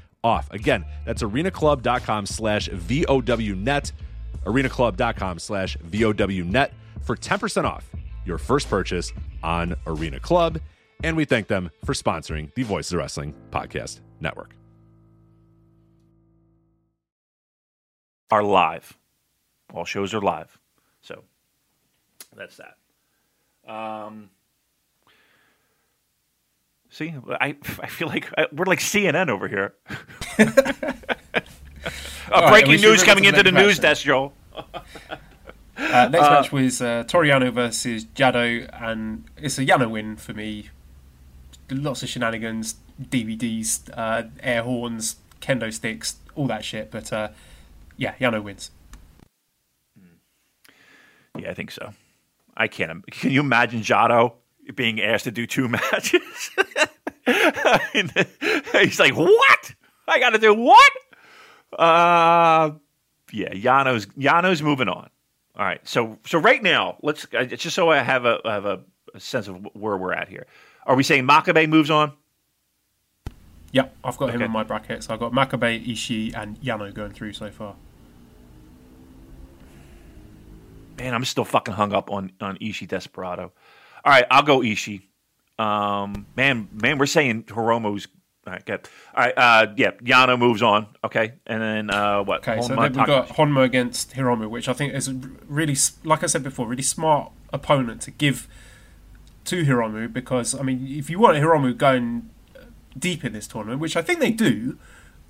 off. Again, that's arenaclub.com slash VOWnet, arenaclub.com slash VOWnet for 10% off your first purchase on Arena Club. And we thank them for sponsoring the Voices of Wrestling Podcast Network. Are live. All shows are live. So that's that. Um, See, I, I feel like I, we're like CNN over here. uh, right, breaking news coming into the news desk, Joel. uh, next uh, match was uh, Toru Yano versus Jado, and it's a Yano win for me. Lots of shenanigans, DVDs, uh, air horns, kendo sticks, all that shit. But uh, yeah, Yano wins. Yeah, I think so. I can't. Can you imagine Jado being asked to do two matches. he's like, "What? I got to do what?" Uh, yeah, Yano's Yano's moving on. All right, so so right now, let's just so I have a I have a, a sense of where we're at here. Are we saying Makabe moves on? Yep, I've got him Okay. in my bracket. So I've got Makabe, Ishii, and Yano going through so far. Man, I'm still fucking hung up on on Ishii Desperado. All right, I'll go Ishii. Um, man, man, we're saying Hiromu's. All right, good. All right, uh, yeah, Yano moves on. Okay, and then uh, what? Okay, so then we've got Honma against Hiromu, which I think is really, like I said before, really smart opponent to give to Hiromu because, I mean, if you want Hiromu going deep in this tournament, which I think they do,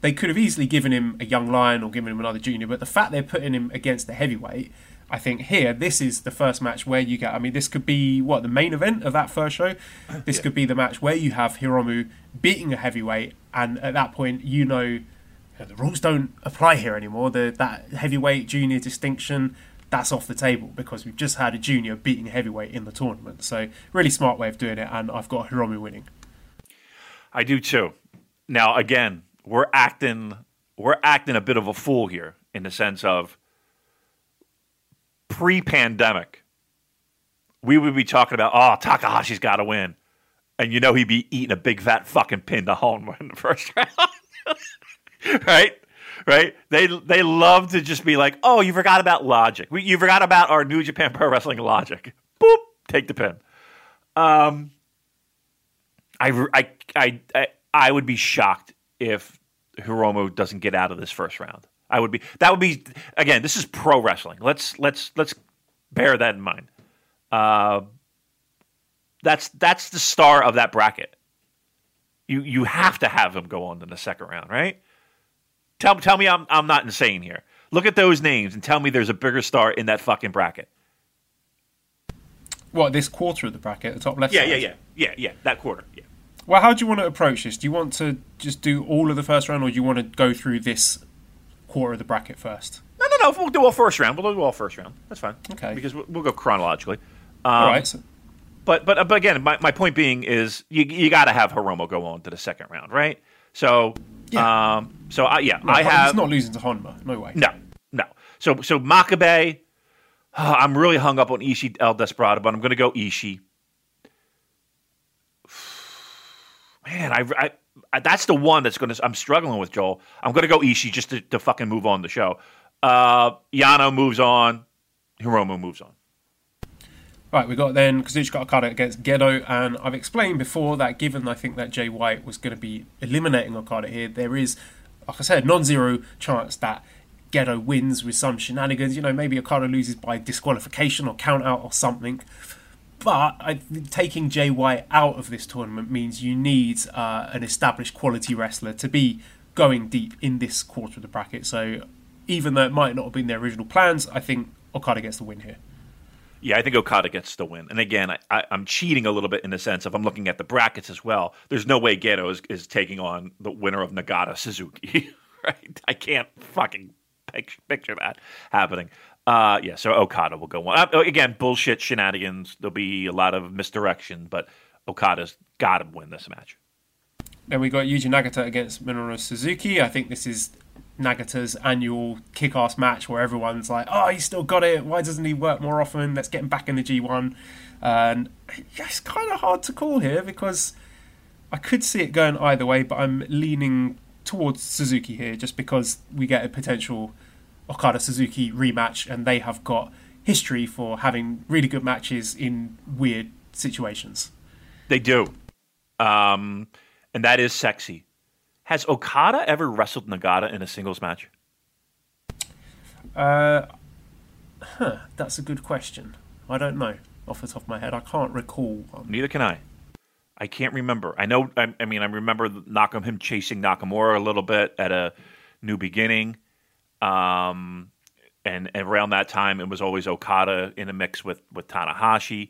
they could have easily given him a young lion or given him another junior, but the fact they're putting him against the heavyweight, I think here, this is the first match where you get, I mean, this could be, what, the main event of that first show? This could be the match where you have Hiromu beating a heavyweight, and at that point, you know, you know, the rules don't apply here anymore. The that heavyweight junior distinction that's off the table because we've just had a junior beating a heavyweight in the tournament. So really smart way of doing it, and I've got Hiromu winning. I do too. Now, again, we're acting we're acting a bit of a fool here in the sense of pre-pandemic, we would be talking about, oh, Takahashi's got to win, and you know he'd be eating a big fat fucking pin to home in the first round, right? Right? They they love to just be like, oh, you forgot about logic. You forgot about our New Japan Pro Wrestling logic. Boop, take the pin. Um, I, I, I, I, I would be shocked if Hiromu doesn't get out of this first round. I would be. That would be again. This is pro wrestling. Let's let's let's bear that in mind. Uh, that's that's the star of that bracket. You you have to have him go on in the second round, right? Tell tell me I'm I'm not insane here. Look at those names and tell me there's a bigger star in that fucking bracket. What this quarter of the bracket, the top left? Yeah, side? yeah, yeah, yeah, yeah. That quarter. Yeah. Well, how do you want to approach this? Do you want to just do all of the first round, or do you want to go through this quarter of the bracket first? No, no, no. We'll do all first round. We'll do all first round. That's fine. Okay. Because we'll, we'll go chronologically. Um, all right. So, But but but again, my, my point being is you you got to have Hiromu go on to the second round, right? So Yeah. um so I yeah no, I he's not losing to Honma. No way. no no. So so Makabe, I'm really hung up on Ishii El Desperado, but I'm going to go Ishii. Man, I, I that's the one that's going to I'm struggling with Joel. I'm going to go Ishii just to, to fucking move on the show. Uh, Yano moves on, Hiromu moves on. Right, we got then Kazuchika Okada against Gedo, and I've explained before that given I think that Jay White was going to be eliminating Okada here, there is, like I said, non-zero chance that Gedo wins with some shenanigans. You know, maybe Okada loses by disqualification or count out or something. But I, taking White out of this tournament means you need uh, an established quality wrestler to be going deep in this quarter of the bracket. So even though it might not have been their original plans, I think Okada gets the win here. Yeah, I think Okada gets the win. And again, I, I'm cheating a little bit in the sense of I'm looking at the brackets as well. There's no way Gedo is, is taking on the winner of Nagata Suzuki, right? I can't fucking pic- picture that happening. Uh, yeah, so Okada will go on. Uh, again, bullshit shenanigans. There'll be a lot of misdirection, but Okada's got to win this match. Then we got Yuji Nagata against Minoru Suzuki. I think this is Nagata's annual kick-ass match where everyone's like, "Oh, he's still got it. Why doesn't he work more often? Let's get him back in the G1." And it's kind of hard to call here because I could see it going either way, but I'm leaning towards Suzuki here just because we get a potential Okada Suzuki rematch, and they have got history for having really good matches in weird situations. They do. Um, and that is sexy. Has Okada ever wrestled Nagata in a singles match? Uh, huh, that's a good question. I don't know off the top of my head. I can't recall one. Neither can I. I can't remember. I know. I, I mean, I remember Nakam him chasing Nakamura a little bit at a New Beginning, um, and, and around that time it was always Okada in a mix with with Tanahashi.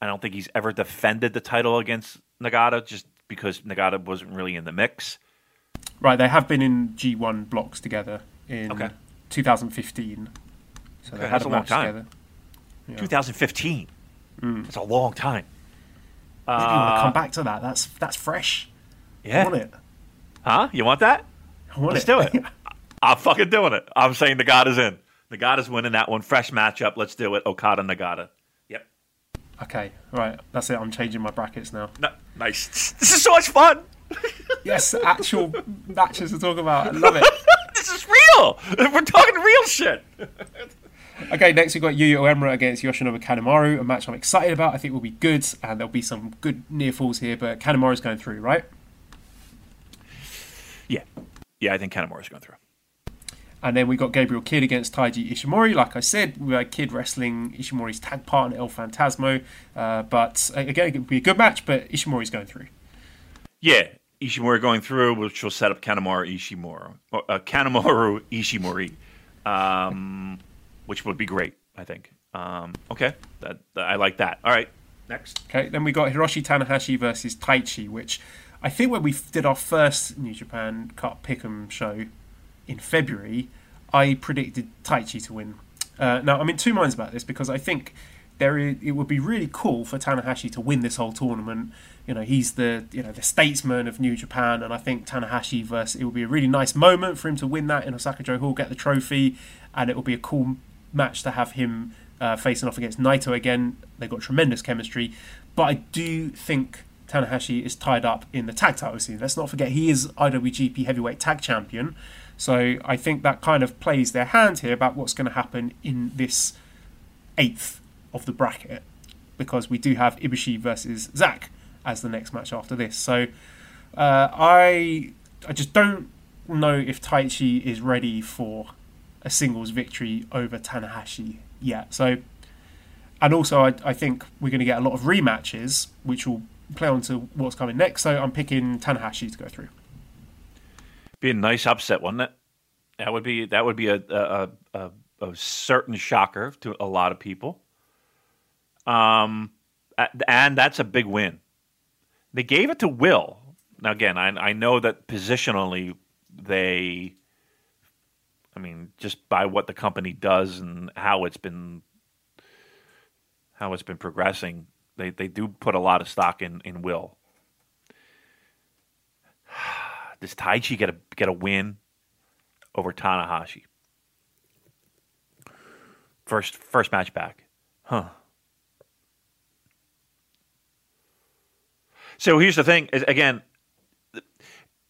I don't think he's ever defended the title against Nagata just because Nagata wasn't really in the mix. Right, they have been in G1 blocks together in Okay. 2015. So they had a a long time. together. Yeah. 2015. Mm. That's a long time. You want to come back to that. That's that's fresh. I Yeah. want it. Huh? You want that? I want Let's it. do it. I'm fucking doing it. I'm saying Nagata's in. Nagata's winning that one. Fresh matchup. Let's do it. Okada Nagata. Yep. Okay, right. That's it. I'm changing my brackets now. No, nice. This is so much fun. Yes, actual matches to talk about. I love it. This is real. We're talking real shit. Okay, next we've got Yuya Uemura against Yoshinobu Kanemaru, a match I'm excited about. I think will be good, and there'll be some good near falls here, but Kanemaru's going through, right? Yeah, yeah. I think Kanemaru's going through. And then we got Gabriel Kidd against Taiji Ishimori. Like I said, we had Kidd wrestling Ishimori's tag partner El Phantasmo. Uh, but uh, again, it would be a good match, but Ishimori's going through. Yeah, Ishimori going through, which will set up Kanemaru Ishimori, uh, Kanemaru Ishimori, um, which would be great. I think. Um, okay, that, that- I like that. All right, next. Okay, then we got Hiroshi Tanahashi versus Taichi, which I think when we did our first New Japan Cup Pick'em show in February, I predicted Taichi to win. Uh, now I'm in two minds about this because I think there is, it would be really cool for Tanahashi to win this whole tournament. You know, he's the you know the statesman of New Japan, and I think Tanahashi versus it would be a really nice moment for him to win that in Osaka-jo Hall, get the trophy, and it would be a cool match to have him uh, facing off against Naito again. They've got tremendous chemistry, but I do think Tanahashi is tied up in the tag title scene. Let's not forget he is IWGP Heavyweight Tag Champion, so I think that kind of plays their hand here about what's going to happen in this eighth of the bracket, because we do have Ibushi versus Zack as the next match after this. So uh, I I just don't know if Taichi is ready for a singles victory over Tanahashi yet. So, and also I, I think we're going to get a lot of rematches, which will play on to what's coming next. So I'm picking Tanahashi to go through. Be a nice upset, wouldn't it? That would be that would be a a, a, a certain shocker to a lot of people. Um, and that's a big win. They gave it to Will. Now again, I I know that positionally they. I mean, just by what the company does and how it's been how it's been progressing, they, they do put a lot of stock in, in Will. Does Taichi get a get a win over Tanahashi? First first match back. Huh. So here's the thing is again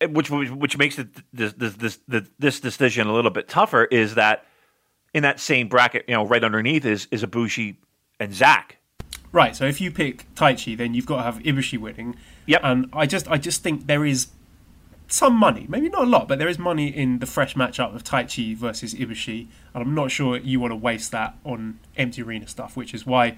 which which makes it this this this this, this decision a little bit tougher is that in that same bracket, you know, right underneath is is Ibushi and Zack. Right. So if you pick Taichi, then you've got to have Ibushi winning. Yep. And I just I just think there is some money, maybe not a lot, but there is money in the fresh matchup of Taichi versus Ibushi, and I'm not sure you want to waste that on empty arena stuff, which is why.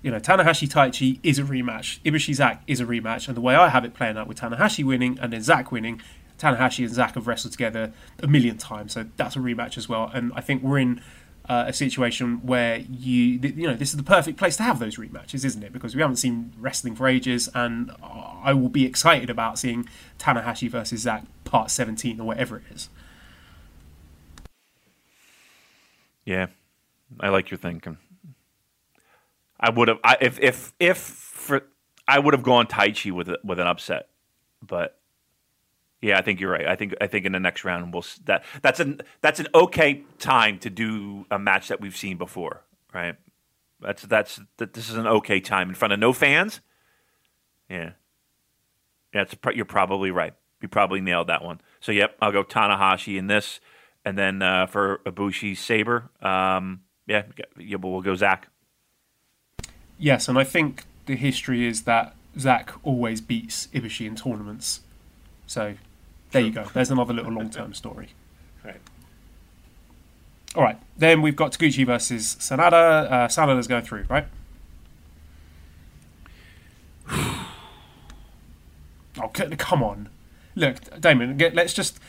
You know, Tanahashi Taichi is a rematch. Ibushi Zack is a rematch, and the way I have it playing out with Tanahashi winning and then Zack winning, Tanahashi and Zack have wrestled together a million times, so that's a rematch as well. And I think we're in uh, a situation where you you know this is the perfect place to have those rematches, isn't it? Because we haven't seen wrestling for ages, and I will be excited about seeing Tanahashi versus Zack Part 17 or whatever it is. Yeah, I like your thinking. I would have, I, if if if for, I would have gone Taichi with a, with an upset, but yeah, I think you're right. I think I think in the next round we'll that that's an that's an okay time to do a match that we've seen before, right? That's that's that. This is an okay time in front of no fans. Yeah, yeah, you're probably right. You probably nailed that one. So yep, I'll go Tanahashi in this, and then uh, for Ibushi Sabre, um, yeah, yeah, but we'll go Zack. Yes, and I think the history is that Zack always beats Ibushi in tournaments. So there you go. There's another little long term story. Right. All right, then we've got Taguchi versus Sanada. Uh, Sanada's going through, right? oh, c- come on. Look, Damon, get, let's just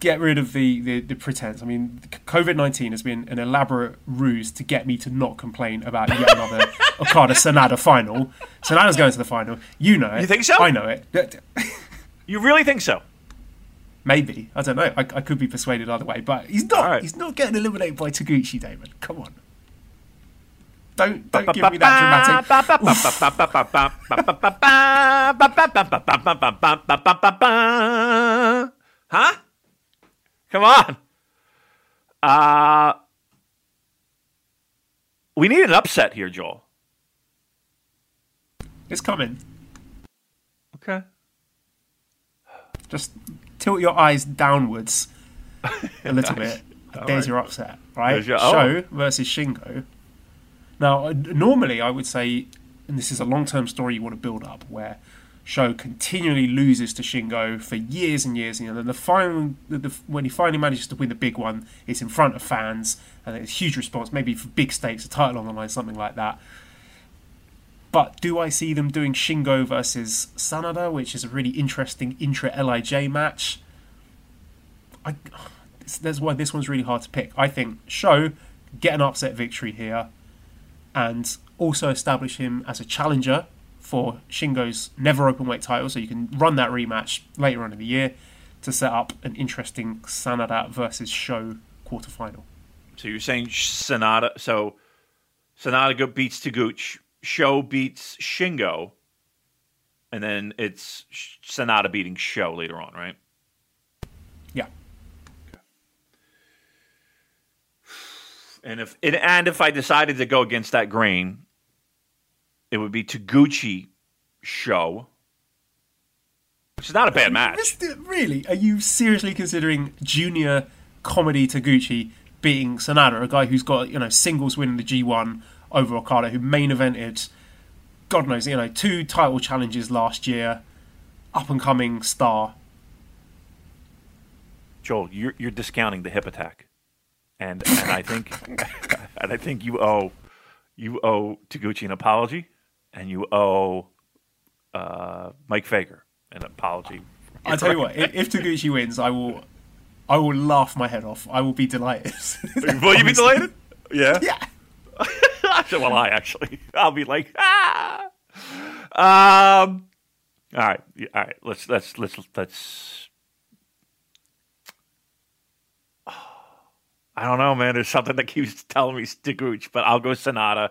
get rid of the, the, the pretense. I mean, COVID 19 has been an elaborate ruse to get me to not complain about yet another Okada Sanada final. Sanada's going to the final. You know it. You think so? I know it. You really think so? Maybe. I don't know. I, I could be persuaded either way, but he's not. Right. He's not getting eliminated by Taguchi, Damon. Come on. Don't don't give me that dramatic. Huh? Come on. Uh, we need an upset here, Joel. It's coming. Okay. Just tilt your eyes downwards a little Nice. bit. All There's right. your upset, right? Your- oh. Show versus Shingo. Now, uh, normally I would say, and this is a long-term story you want to build up, where Show continually loses to Shingo for years and years, and then the final, the, the, when he finally manages to win the big one, it's in front of fans, and it's a huge response, maybe for big stakes, a title on the line, something like that. But do I see them doing Shingo versus Sanada, which is a really interesting intra LIJ match? I, that's why this one's really hard to pick. I think Show get an upset victory here, and also establish him as a challenger for Shingo's never open weight title, so you can run that rematch later on in the year to set up an interesting Sanada versus Show quarterfinal. So you're saying Sanada? So Sanada beats Taguchi. Show beats Shingo. And then it's Sanada beating Show later on, right? Yeah. And if and, and if I decided to go against that grain, it would be Taguchi Show, which is not a bad match. Really? Are you seriously considering junior comedy Taguchi beating Sanada, a guy who's got you know singles win in the G1 over Okada, who main evented, God knows, you know, two title challenges last year, up and coming star. Joel, you're you're discounting the hip attack, and and I think and I think you owe you owe Taguchi an apology, and you owe uh, Mike Fager an apology. I tell you what, if, if Taguchi wins, I will, I will laugh my head off. I will be delighted. Will you be delighted? Yeah. yeah. well, I actually, I'll be like, ah. Um. all right, all right. Let's let's let's let's. I don't know, man. There's something that keeps telling me Taguchi, but I'll go Sanada,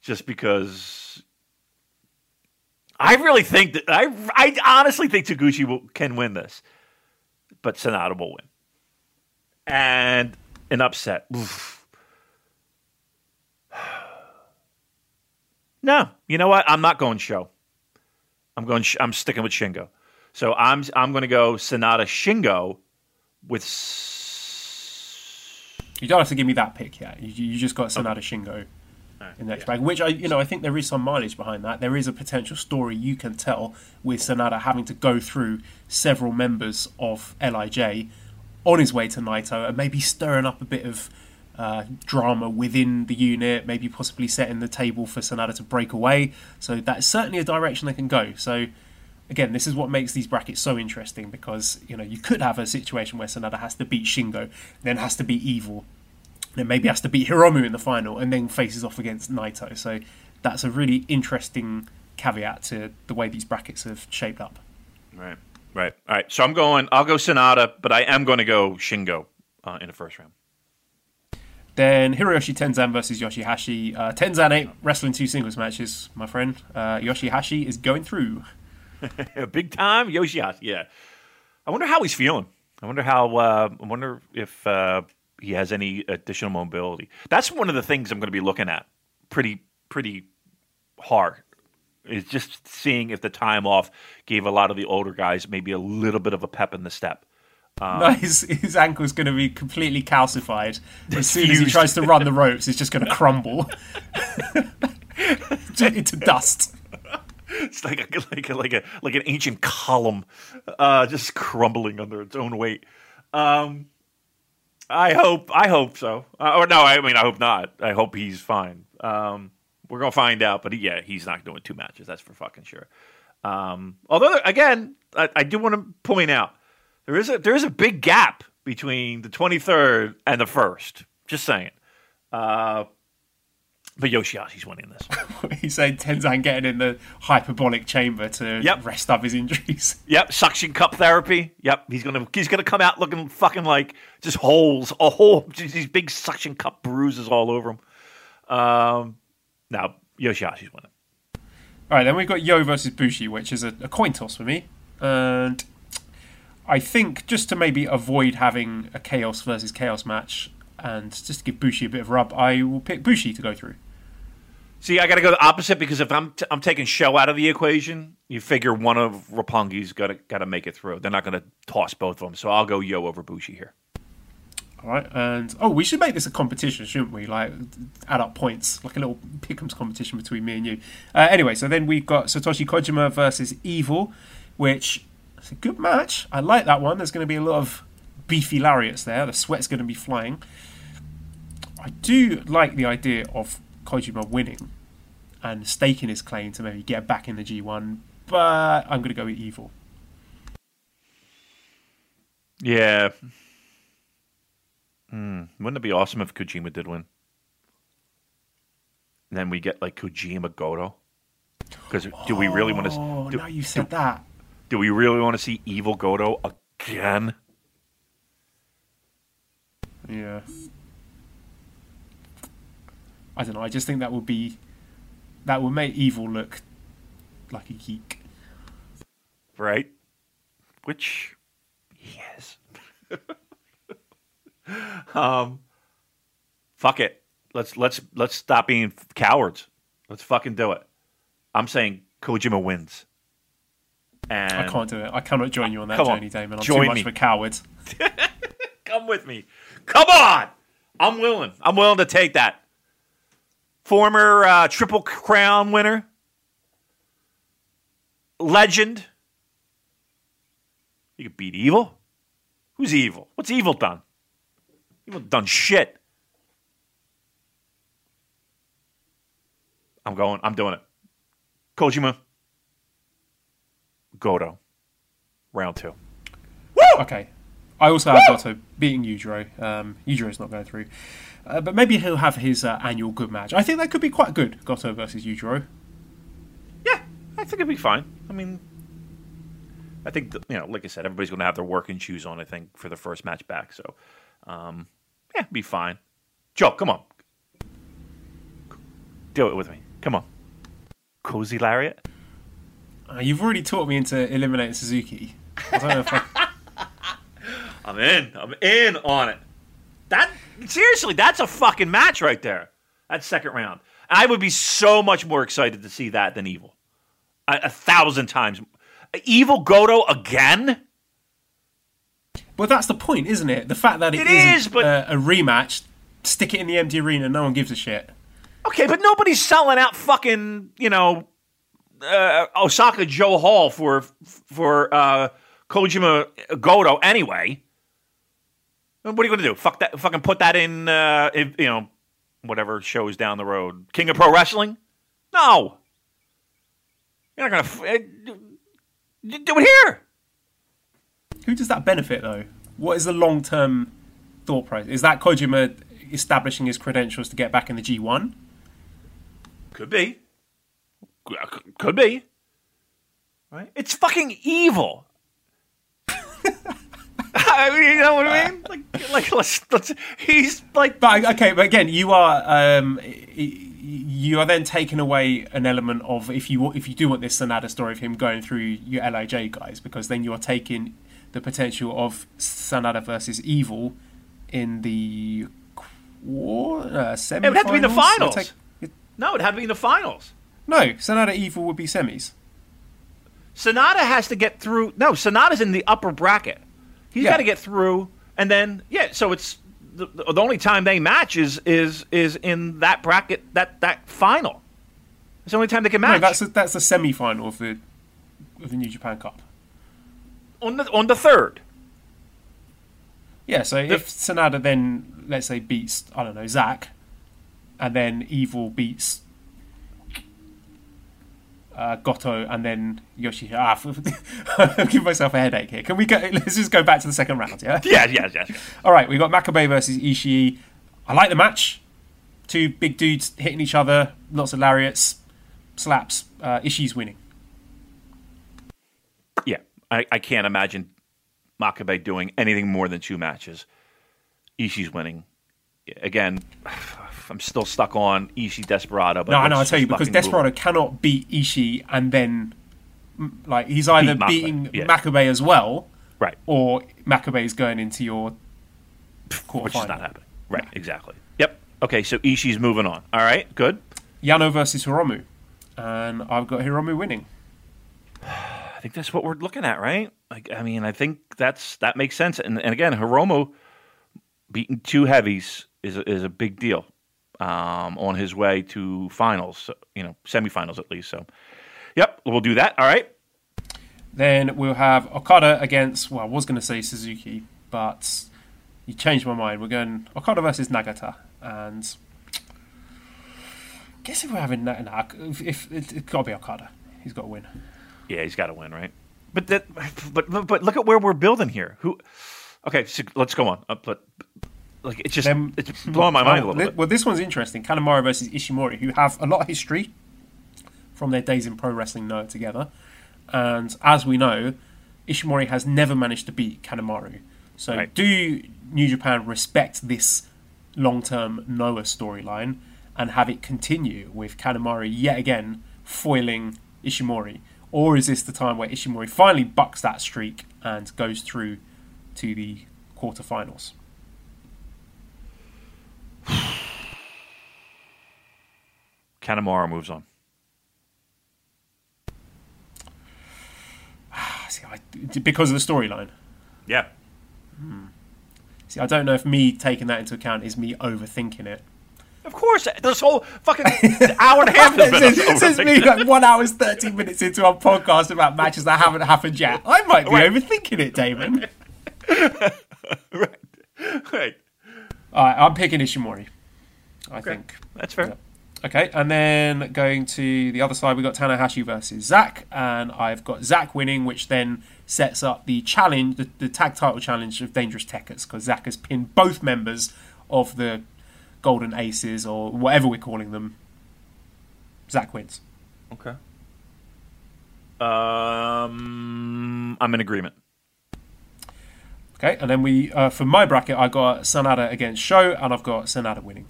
just because. I really think that I I honestly think Taguchi will, can win this, but Sanada will win, and an upset. Oof. No, you know what? I'm not going show. I'm going. Sh- I'm sticking with Shingo. So I'm I'm going to go Sanada Shingo with. S- You don't have to give me that pick yet. You, you just got Sanada Shingo in the next bag, which I, you know, I think there is some mileage behind that. There is a potential story you can tell with Sanada having to go through several members of LIJ on his way to Naito and maybe stirring up a bit of uh, drama within the unit, maybe possibly setting the table for Sanada to break away. So that's certainly a direction they can go. So again, this is what makes these brackets so interesting because you know you could have a situation where Sanada has to beat Shingo, then has to beat Evil, then maybe has to beat Hiromu in the final, and then faces off against Naito. So that's a really interesting caveat to the way these brackets have shaped up. right, right, all right. So I'm going. I'll go Sanada, but I am going to go Shingo uh, in the first round. Then Hiroshi Tenzan versus Yoshihashi. Uh, Tenzan ain't wrestling two singles matches, my friend. Uh, Yoshihashi is going through. Big time Yoshihashi. Yeah. I wonder how he's feeling. I wonder how. Uh, I wonder if uh, he has any additional mobility. That's one of the things I'm going to be looking at pretty pretty hard. Is just seeing if the time off gave a lot of the older guys maybe a little bit of a pep in the step. No, his, his ankle's going to be completely calcified. As soon as he tries to run the ropes, it's just going to crumble into dust. It's like a, like a, like a like an ancient column, uh, just crumbling under its own weight. Um, I hope I hope so. Uh, or no, I mean I hope not. I hope he's fine. Um, we're gonna find out, but yeah, he's not doing two matches. That's for fucking sure. Um, although again, I, I do want to point out there is a there is a big gap between the 23rd and the first. Just saying. Uh, but Yoshihashi's winning this. He's saying Tenzan getting in the hyperbolic chamber to Yep. rest up his injuries. Yep, suction cup therapy. Yep, he's gonna he's gonna come out looking fucking like just holes, a hole, these big suction cup bruises all over him. Um, now Yoshihashi's winning. All right, then we've got Yo versus Bushi, which is a, a coin toss for me. And I think just to maybe avoid having a Chaos versus Chaos match and just to give Bushi a bit of rub, I will pick Bushi to go through. See, I got to go the opposite because if I'm t- I'm taking show out of the equation, you figure one of Roppongi's got to got to make it through. They're not going to toss both of them, so I'll go Yo over Bushi here. All right, and oh, we should make this a competition, shouldn't we? Like add up points, like a little pick'ems competition between me and you. Uh, anyway, so then we've got Satoshi Kojima versus Evil, which is a good match. I like that one. There's going to be a lot of beefy lariats there. The sweat's going to be flying. I do like the idea of Kojima winning and staking his claim to maybe get back in the G1, but I'm going to go with Evil. Yeah. Hmm. Wouldn't it be awesome if Kojima did win? And then we get like Kojima Goto. Because do we really want to? Oh, Do, now you said that. Do we really want to see Evil Goto again? Yeah. I don't know. I just think that would be that would make evil look like a geek. Right? Which he is. um, fuck it. Let's let's let's stop being cowards. Let's fucking do it. I'm saying Kojima wins. And I can't do it. I cannot join you on that Come on, journey, Damon. I'm join too much me. of a coward. come with me. Come on. I'm willing. I'm willing to take that. Former uh, Triple Crown winner, legend. You could beat Evil. Who's Evil? What's Evil done? Evil done shit. I'm going. I'm doing it. Kojima. Goto. Round two. Okay. I also have Goto beating Yujiro. Um, Yujiro's not going through. Uh, but maybe he'll have his uh, annual good match. I think that could be quite good, Goto versus Yujiro. Yeah, I think it'd be fine. I mean, I think that, you know, like I said, everybody's going to have their working shoes on. I think for the first match back, so um, yeah, be fine. Joe, come on, do it with me. Come on, cozy lariat. Uh, you've already taught me into eliminating Suzuki. I don't know if I... I'm in. I'm in on it. That seriously, that's a fucking match right there. That second round. I would be so much more excited to see that than Evil. A, a thousand times. Evil Goto again? Well, that's the point, isn't it? The fact that It isn't, is, but- uh, a rematch, stick it in the empty arena, no one gives a shit. Okay, but nobody's selling out fucking, you know, uh, Osaka-jo Hall for for uh, Kojima Goto anyway. What are you going to do? Fuck that! Fucking put that in, uh, if, you know, whatever shows down the road. King of Pro Wrestling? No, you're not going to uh, do it here. Who does that benefit, though? What is the long term thought process? Is that Kojima establishing his credentials to get back in the G1? Could be. Could be. Right? It's fucking evil. I mean, you know what I mean? Like, like let's, let's, he's like, But okay, but again, you are um, y- y- you are then taking away an element of if you if you do want this Sanada story of him going through your LIJ guys, because then you are taking the potential of Sanada versus Evil in the quarter, uh, semi. It would have to be the finals. Take, no, it had to be in the finals. No, Sanada Evil would be semis. Sanada has to get through. No, Sanada's in the upper bracket. He's Yeah. got to get through, and then yeah. So it's the, the only time they match is is is in that bracket that that final. It's the only time they can No, match that's a, that's the semi final of the of the New Japan Cup. on the on the third. Yeah, so if Sanada then let's say beats I don't know Zack, and then Evil beats uh, Goto, and then Yoshi. Ah, I'm giving myself a headache here. Can we go? Let's just go back to the second round. Yeah. yeah. Yeah. yes. All right, we got Makabe versus Ishii. I like the match. Two big dudes hitting each other, lots of lariats, slaps. Uh, Ishii's winning. Yeah, I, I can't imagine Makabe doing anything more than two matches. Ishii's winning. Again, I'm still stuck on Ishii Desperado. But No, I know. I tell you because Desperado cannot beat Ishii and then mm, like he's either Beat beating yeah. As well, Right, or Makabe is going into your quarterfinal. which is not happening. Right, exactly. Yep. Okay, so Ishii's moving on. All right, good. Yano versus Hiromu, and I've got Hiromu winning. I think that's what we're looking at, right? Like, I mean, I think that's that makes sense. And, and again, Hiromu beating two heavies is a, is a big deal um, on his way to finals, you know, semifinals at least. So, yep, we'll do that. All right. Then we'll have Okada against. Well, I was going to say Suzuki, but you changed my mind. We're going Okada versus Nagata, and I guess if we're having that, nah, if, if it, has got to be Okada, he's got to win. Yeah, he's got to win, right? But that, but but look at where we're building here. Who? Okay, so let's go on. Uh, but like it's just then, it's blowing my mind a little bit. Well, this one's interesting. Kanemaru versus Ishimori, who have a lot of history from their days in pro wrestling Noah together. And as we know, Ishimori has never managed to beat Kanemaru. So right. do New Japan respect this long-term Noah storyline and have it continue with Kanemaru yet again foiling Ishimori? Or is this the time where Ishimori finally bucks that streak and goes through to the quarterfinals? Kanemaru moves on. See, I, because of the storyline. Yeah. Hmm. See, I don't know if me taking that into account is me overthinking it. Of course, this whole fucking hour and a half since, since me like one hour and thirty minutes into our podcast about matches that haven't happened yet. I might be right. overthinking it, Damon. right, right. All right, I'm picking Ishimori. I okay. think that's fair. Yeah. Okay, and then going to the other side, we've got Tanahashi versus Zack, and I've got Zack winning, which then sets up the challenge, the, the tag title challenge of Dangerous Tekkers, because Zack has pinned both members of the Golden Aces, or whatever we're calling them. Zack wins. Okay. Um, I'm in agreement. Okay, and then we, uh, for my bracket, I got Sanada against Show, and I've got Sanada winning.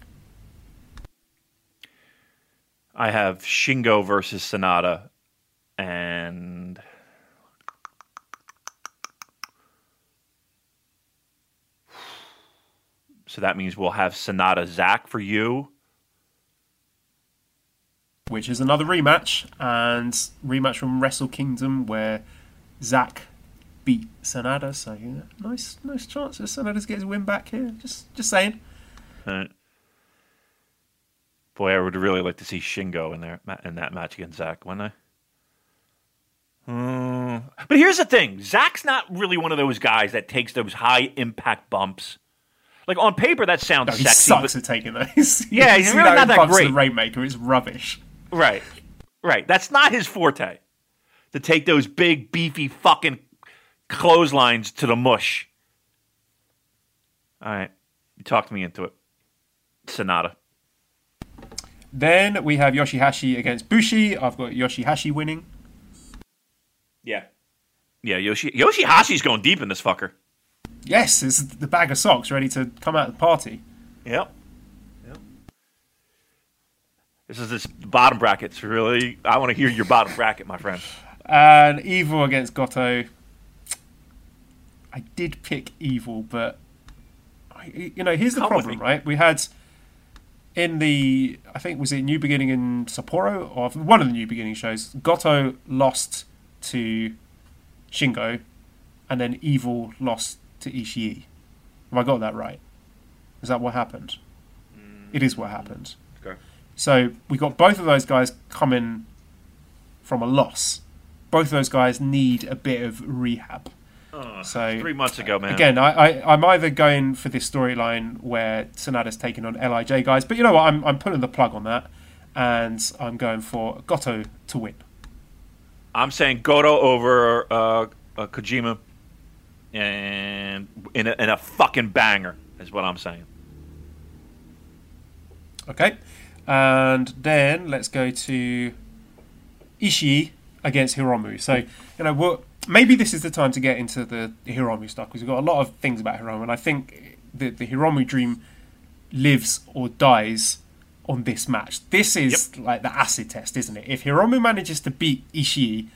I have Shingo versus Sanada, and so that means we'll have Sanada Zack for you, which is another rematch, and rematch from Wrestle Kingdom where Zack beat Sanada. So yeah, nice, nice chance for Sanada to get his win back here. Just, just saying. Uh, Boy, I would really like to see Shingo in there in that match against Zack, wouldn't I? Mm. But here's the thing: Zack's not really one of those guys that takes those high impact bumps. Like on paper, that sounds no, he sexy. sucks but... at taking those. Yeah, he's really not that great. The Rainmaker is rubbish. Right, right. That's not his forte. To take those big, beefy, fucking clotheslines to the mush. All right, you talked me into it. Sanada. Then we have Yoshihashi against Bushi. I've got Yoshihashi winning. Yeah. Yeah, Yoshi Yoshihashi's going deep in this fucker. Yes, it's the bag of socks ready to come out of the party. Yep. Yep. This is this bottom brackets. Really, I want to hear your bottom bracket, my friend. And Evil against Goto. I did pick Evil, but you know, here's the Come problem, right? We had in the I think was it New Beginning in Sapporo or one of the New Beginning shows, Goto lost to Shingo, and then Evil lost to Ishii. Have I got that right? Is that what happened? Mm. It is what happened. Okay. So we got both of those guys coming from a loss. Both of those guys need a bit of rehab. Oh, so three months ago, man. Again, I, I am either going for this storyline where Sanada's taking on LIJ guys, but you know what? I'm I'm pulling the plug on that, and I'm going for Goto to win. I'm saying Goto over uh, uh, Kojima, and in a, in a fucking banger is what I'm saying. Okay, and then let's go to Ishii against Hiromu. So you know what maybe this is the time to get into the Hiromu stuff because we've got a lot of things about Hiromu, and I think the the Hiromu dream lives or dies on this match. This is yep. like the acid test, isn't it? If Hiromu manages to beat Ishii,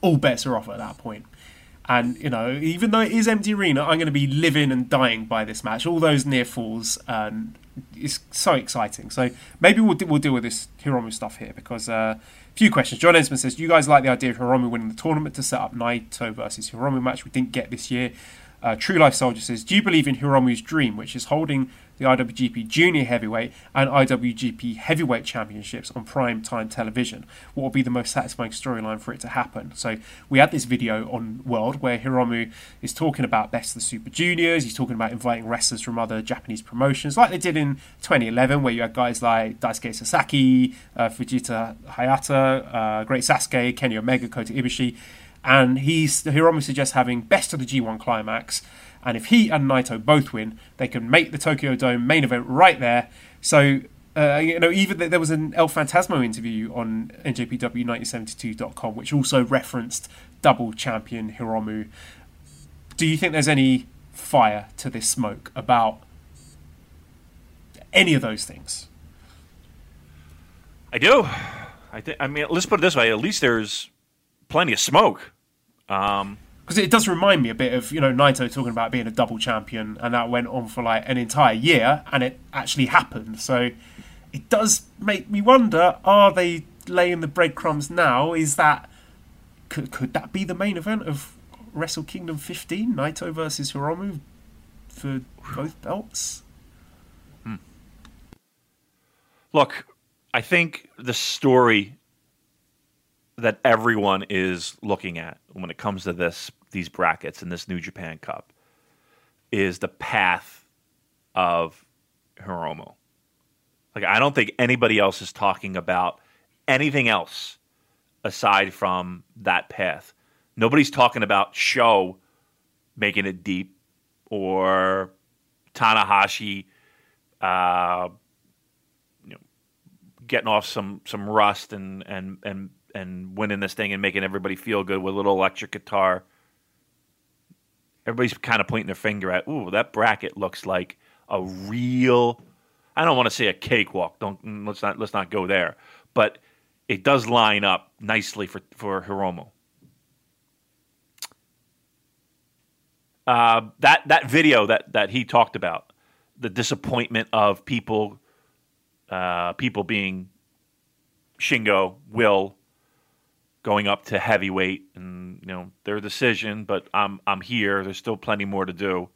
all bets are off at that point. And you know, even though it is empty arena, I'm going to be living and dying by this match. All those near falls, and it's so exciting. So maybe we'll we'll deal with this Hiromu stuff here because uh, few questions. John Esmond says, "You guys like the idea of Hiromu winning the tournament to set up Naito versus Hiromu match we didn't get this year." Uh, True Life Soldier says, "Do you believe in Hiromu's dream, which is holding the IWGP Junior Heavyweight and IWGP Heavyweight Championships on prime time television. What would be the most satisfying storyline for it to happen? So we had this video on World where Hiromu is talking about Best of the Super Juniors. He's talking about inviting wrestlers from other Japanese promotions, like they did in 2011, where you had guys like Daisuke Sasaki, uh, Fujita Hayata, uh, Great Sasuke, Kenny Omega, Kota Ibushi. And he's Hiromu suggests having Best of the G1 Climax and if he and Naito both win, they can make the Tokyo Dome main event right there. So, uh, you know, even there was an El Phantasmo interview on NJPW1972.com, which also referenced double champion Hiromu. Do you think there's any fire to this smoke about any of those things? I do. I think. I mean, let's put it this way: at least there's plenty of smoke. Um, because it does remind me a bit of you know Naito talking about being a double champion, and that went on for like an entire year, and it actually happened. So it does make me wonder: Are they laying the breadcrumbs now? Is that could could that be the main event of Wrestle Kingdom 15? Naito versus Hiromu for both belts. Hmm. Look, I think the story that everyone is looking at when it comes to this these brackets in this New Japan Cup is the path of Hiromu. Like I don't think anybody else is talking about anything else aside from that path. Nobody's talking about show making it deep or Tanahashi uh, you know, getting off some some rust and and and and winning this thing and making everybody feel good with a little electric guitar everybody's kind of pointing their finger at, ooh, that bracket looks like a real. I don't want to say a cakewalk. Don't mm, let's not let's not go there. But it does line up nicely for for Hiromu. Uh, that that video that that he talked about, the disappointment of people, uh, people being Shingo, Will, going up to heavyweight, and you know their decision. But I'm I'm here. There's still plenty more to do.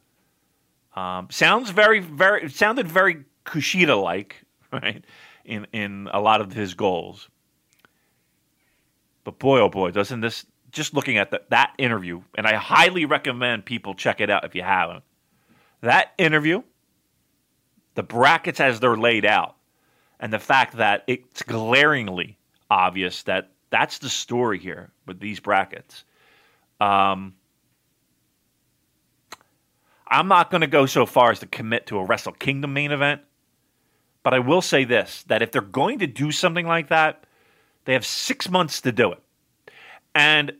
Um, sounds very very. It sounded very Kushida like, right? In in a lot of his goals. But boy, oh boy, doesn't this just looking at the, that interview, and I highly recommend people check it out if you haven't. That interview, the brackets as they're laid out, and the fact that it's glaringly obvious that that's the story here with these brackets. Um, I'm not going to go so far as to commit to a Wrestle Kingdom main event, but I will say this that if they're going to do something like that, they have six months to do it. And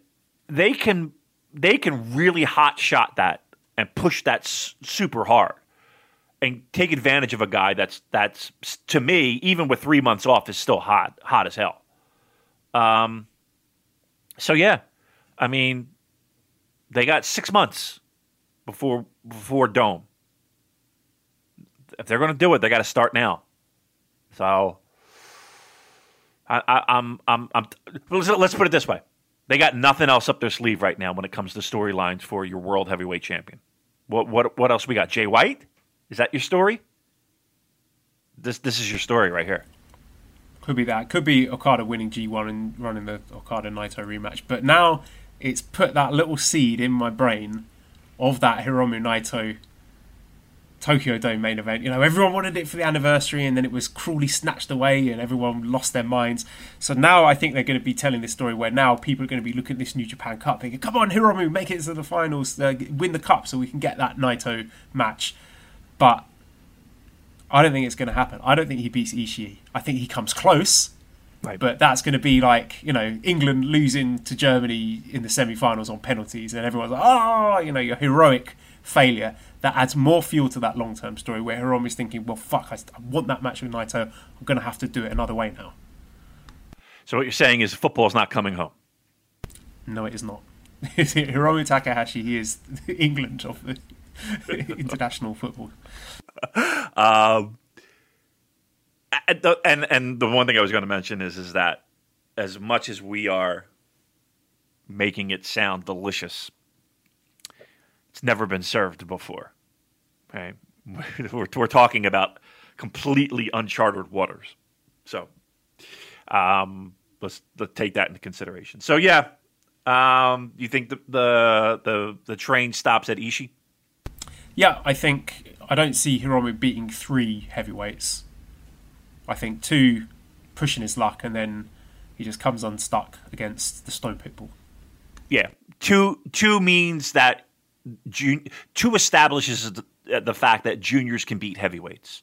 they can they can really hot shot that and push that s- super hard and take advantage of a guy that's that's to me even with 3 months off is still hot hot as hell. Um, so yeah, I mean, they got six months before before Dome. If they're going to do it, they got to start now. So I, I, I'm I'm I'm. Let's, let's put it this way: they got nothing else up their sleeve right now when it comes to storylines for your world heavyweight champion. What what what else we got? Jay White? Is that your story? This this is your story right here. Could be that. Could be Okada winning G1 and running the Okada Naito rematch. But now it's put that little seed in my brain of that Hiromu Naito Tokyo Dome main event. You know, everyone wanted it for the anniversary and then it was cruelly snatched away and everyone lost their minds. So now I think they're going to be telling this story where now people are going to be looking at this New Japan Cup thinking, come on, Hiromu, make it to the finals, uh, win the cup so we can get that Naito match. But I don't think it's going to happen. I don't think he beats Ishii. I think he comes close, right. but that's going to be like you know England losing to Germany in the semi-finals on penalties, and everyone's like, oh, you know, your heroic failure. That adds more fuel to that long-term story where Hiromu is thinking, well, fuck, I, I want that match with Naito. I'm going to have to do it another way now. So what you're saying is football's not coming home. No, it is not. Hiromu Takahashi. He is England of the international football. Um, and, the, and the one thing I was going to mention is is that as much as we are making it sound delicious, it's never been served before. Right? We're, we're talking about completely uncharted waters. So um, let's let's take that into consideration. So yeah, um, you think the, the the the train stops at Ishii? Yeah, I think I don't see Hiromu beating three heavyweights. I think two pushing his luck, and then he just comes unstuck against the Stone Pitbull. Yeah, two two means that jun- two establishes the, the fact that juniors can beat heavyweights.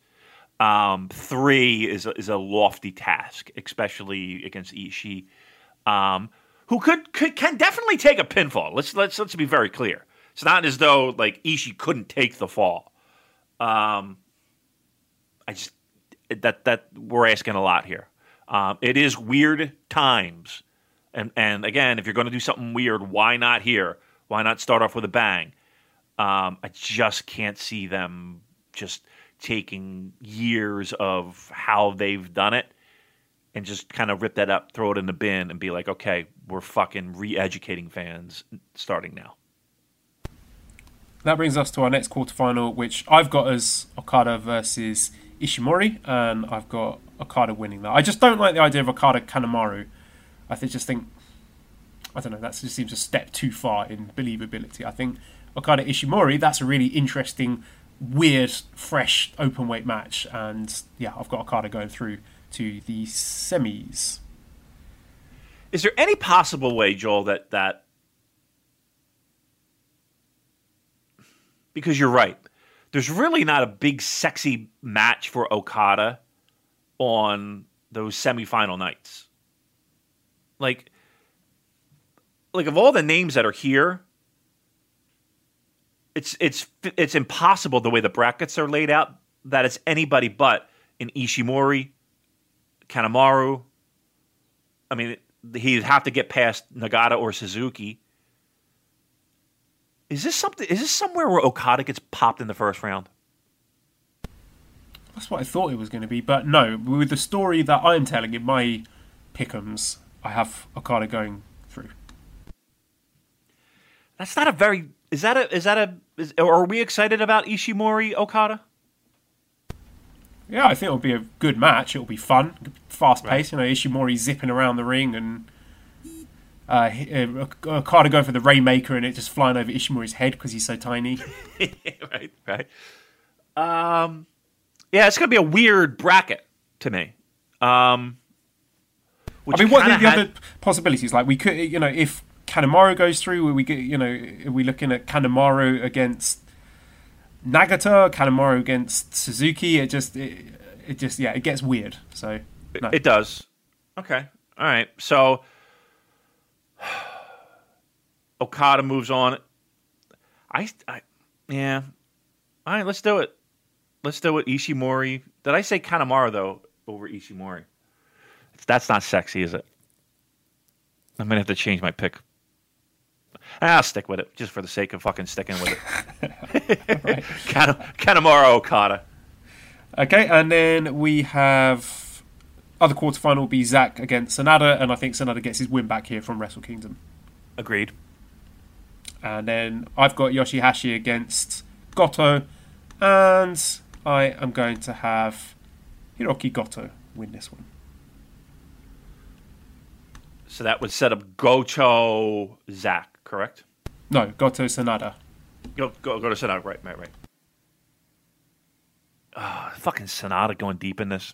Um, three is a, is a lofty task, especially against Ishii, um, who could, could can definitely take a pinfall. Let's let's let's be very clear. It's not as though like Ishii couldn't take the fall. Um, I just that that we're asking a lot here. Um, it is weird times, and and again, if you're going to do something weird, why not here? Why not start off with a bang? Um, I just can't see them just taking years of how they've done it and just kind of rip that up, throw it in the bin, and be like, okay, we're fucking re-educating fans starting now. That brings us to our next quarterfinal, which I've got as Okada versus Ishimori, and I've got Okada winning that. I just don't like the idea of Okada Kanemaru. I just think, I don't know, that just seems a step too far in believability. I think Okada Ishimori, that's a really interesting, weird, fresh open weight match, and yeah, I've got Okada going through to the semis. Is there any possible way, Joel, that that because you're right, there's really not a big sexy match for Okada on those semifinal nights. Like, like of all the names that are here, it's it's it's impossible the way the brackets are laid out that it's anybody but an Ishimori, Kanemaru. I mean, he'd have to get past Nagata or Suzuki. Is this something? Is this somewhere where Okada gets popped in the first round? That's what I thought it was going to be, but no. With the story that I'm telling in my pickums, I have Okada going through. That's not a very. Is that a? Is that a? Is, are we excited about Ishimori Okada? Yeah, I think it'll be a good match. It'll be fun, fast paced. You know, Ishimori zipping around the ring and uh, uh, Okada going for the Rainmaker and it just flying over Ishimori's head because he's so tiny. right, right. Um, yeah, it's going to be a weird bracket to me. Um, I mean, what are the, the had... other possibilities? Like, we could, you know, if Kanemaru goes through, we get, you know, are we looking at Kanemaru against Nagata, Kanemaru against Suzuki? It just, it, it just, yeah, it gets weird. So no. it does. Okay, all right. So Okada moves on. I, I, yeah. All right, let's do it. Let's do it. Ishimori. Did I say Kanemaru though over Ishimori? That's not sexy, is it? I'm gonna have to change my pick. Ah, I'll stick with it just for the sake of fucking sticking with it. right. Kanemaru Okada. Okay, and then we have other quarterfinal will be Zack against Sanada, and I think Sanada gets his win back here from Wrestle Kingdom. Agreed. And then I've got Yoshihashi against Goto, and I am going to have Hiroki Goto win this one. So that would set up Goto Zack, correct? No, Goto Sanada. Go, go, go to Sanada, right, right, right. Oh, fucking Sanada going deep in this.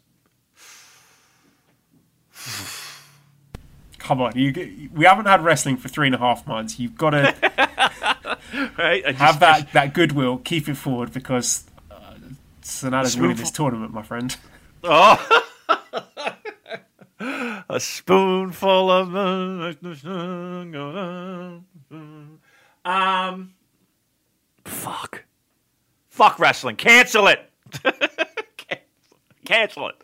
Come on, you we haven't had wrestling for three and a half months. You've got to right? just, have that, that goodwill, keep it forward because uh, Sanada's winning this tournament, my friend. Oh. a spoonful of um fuck fuck wrestling cancel it cancel it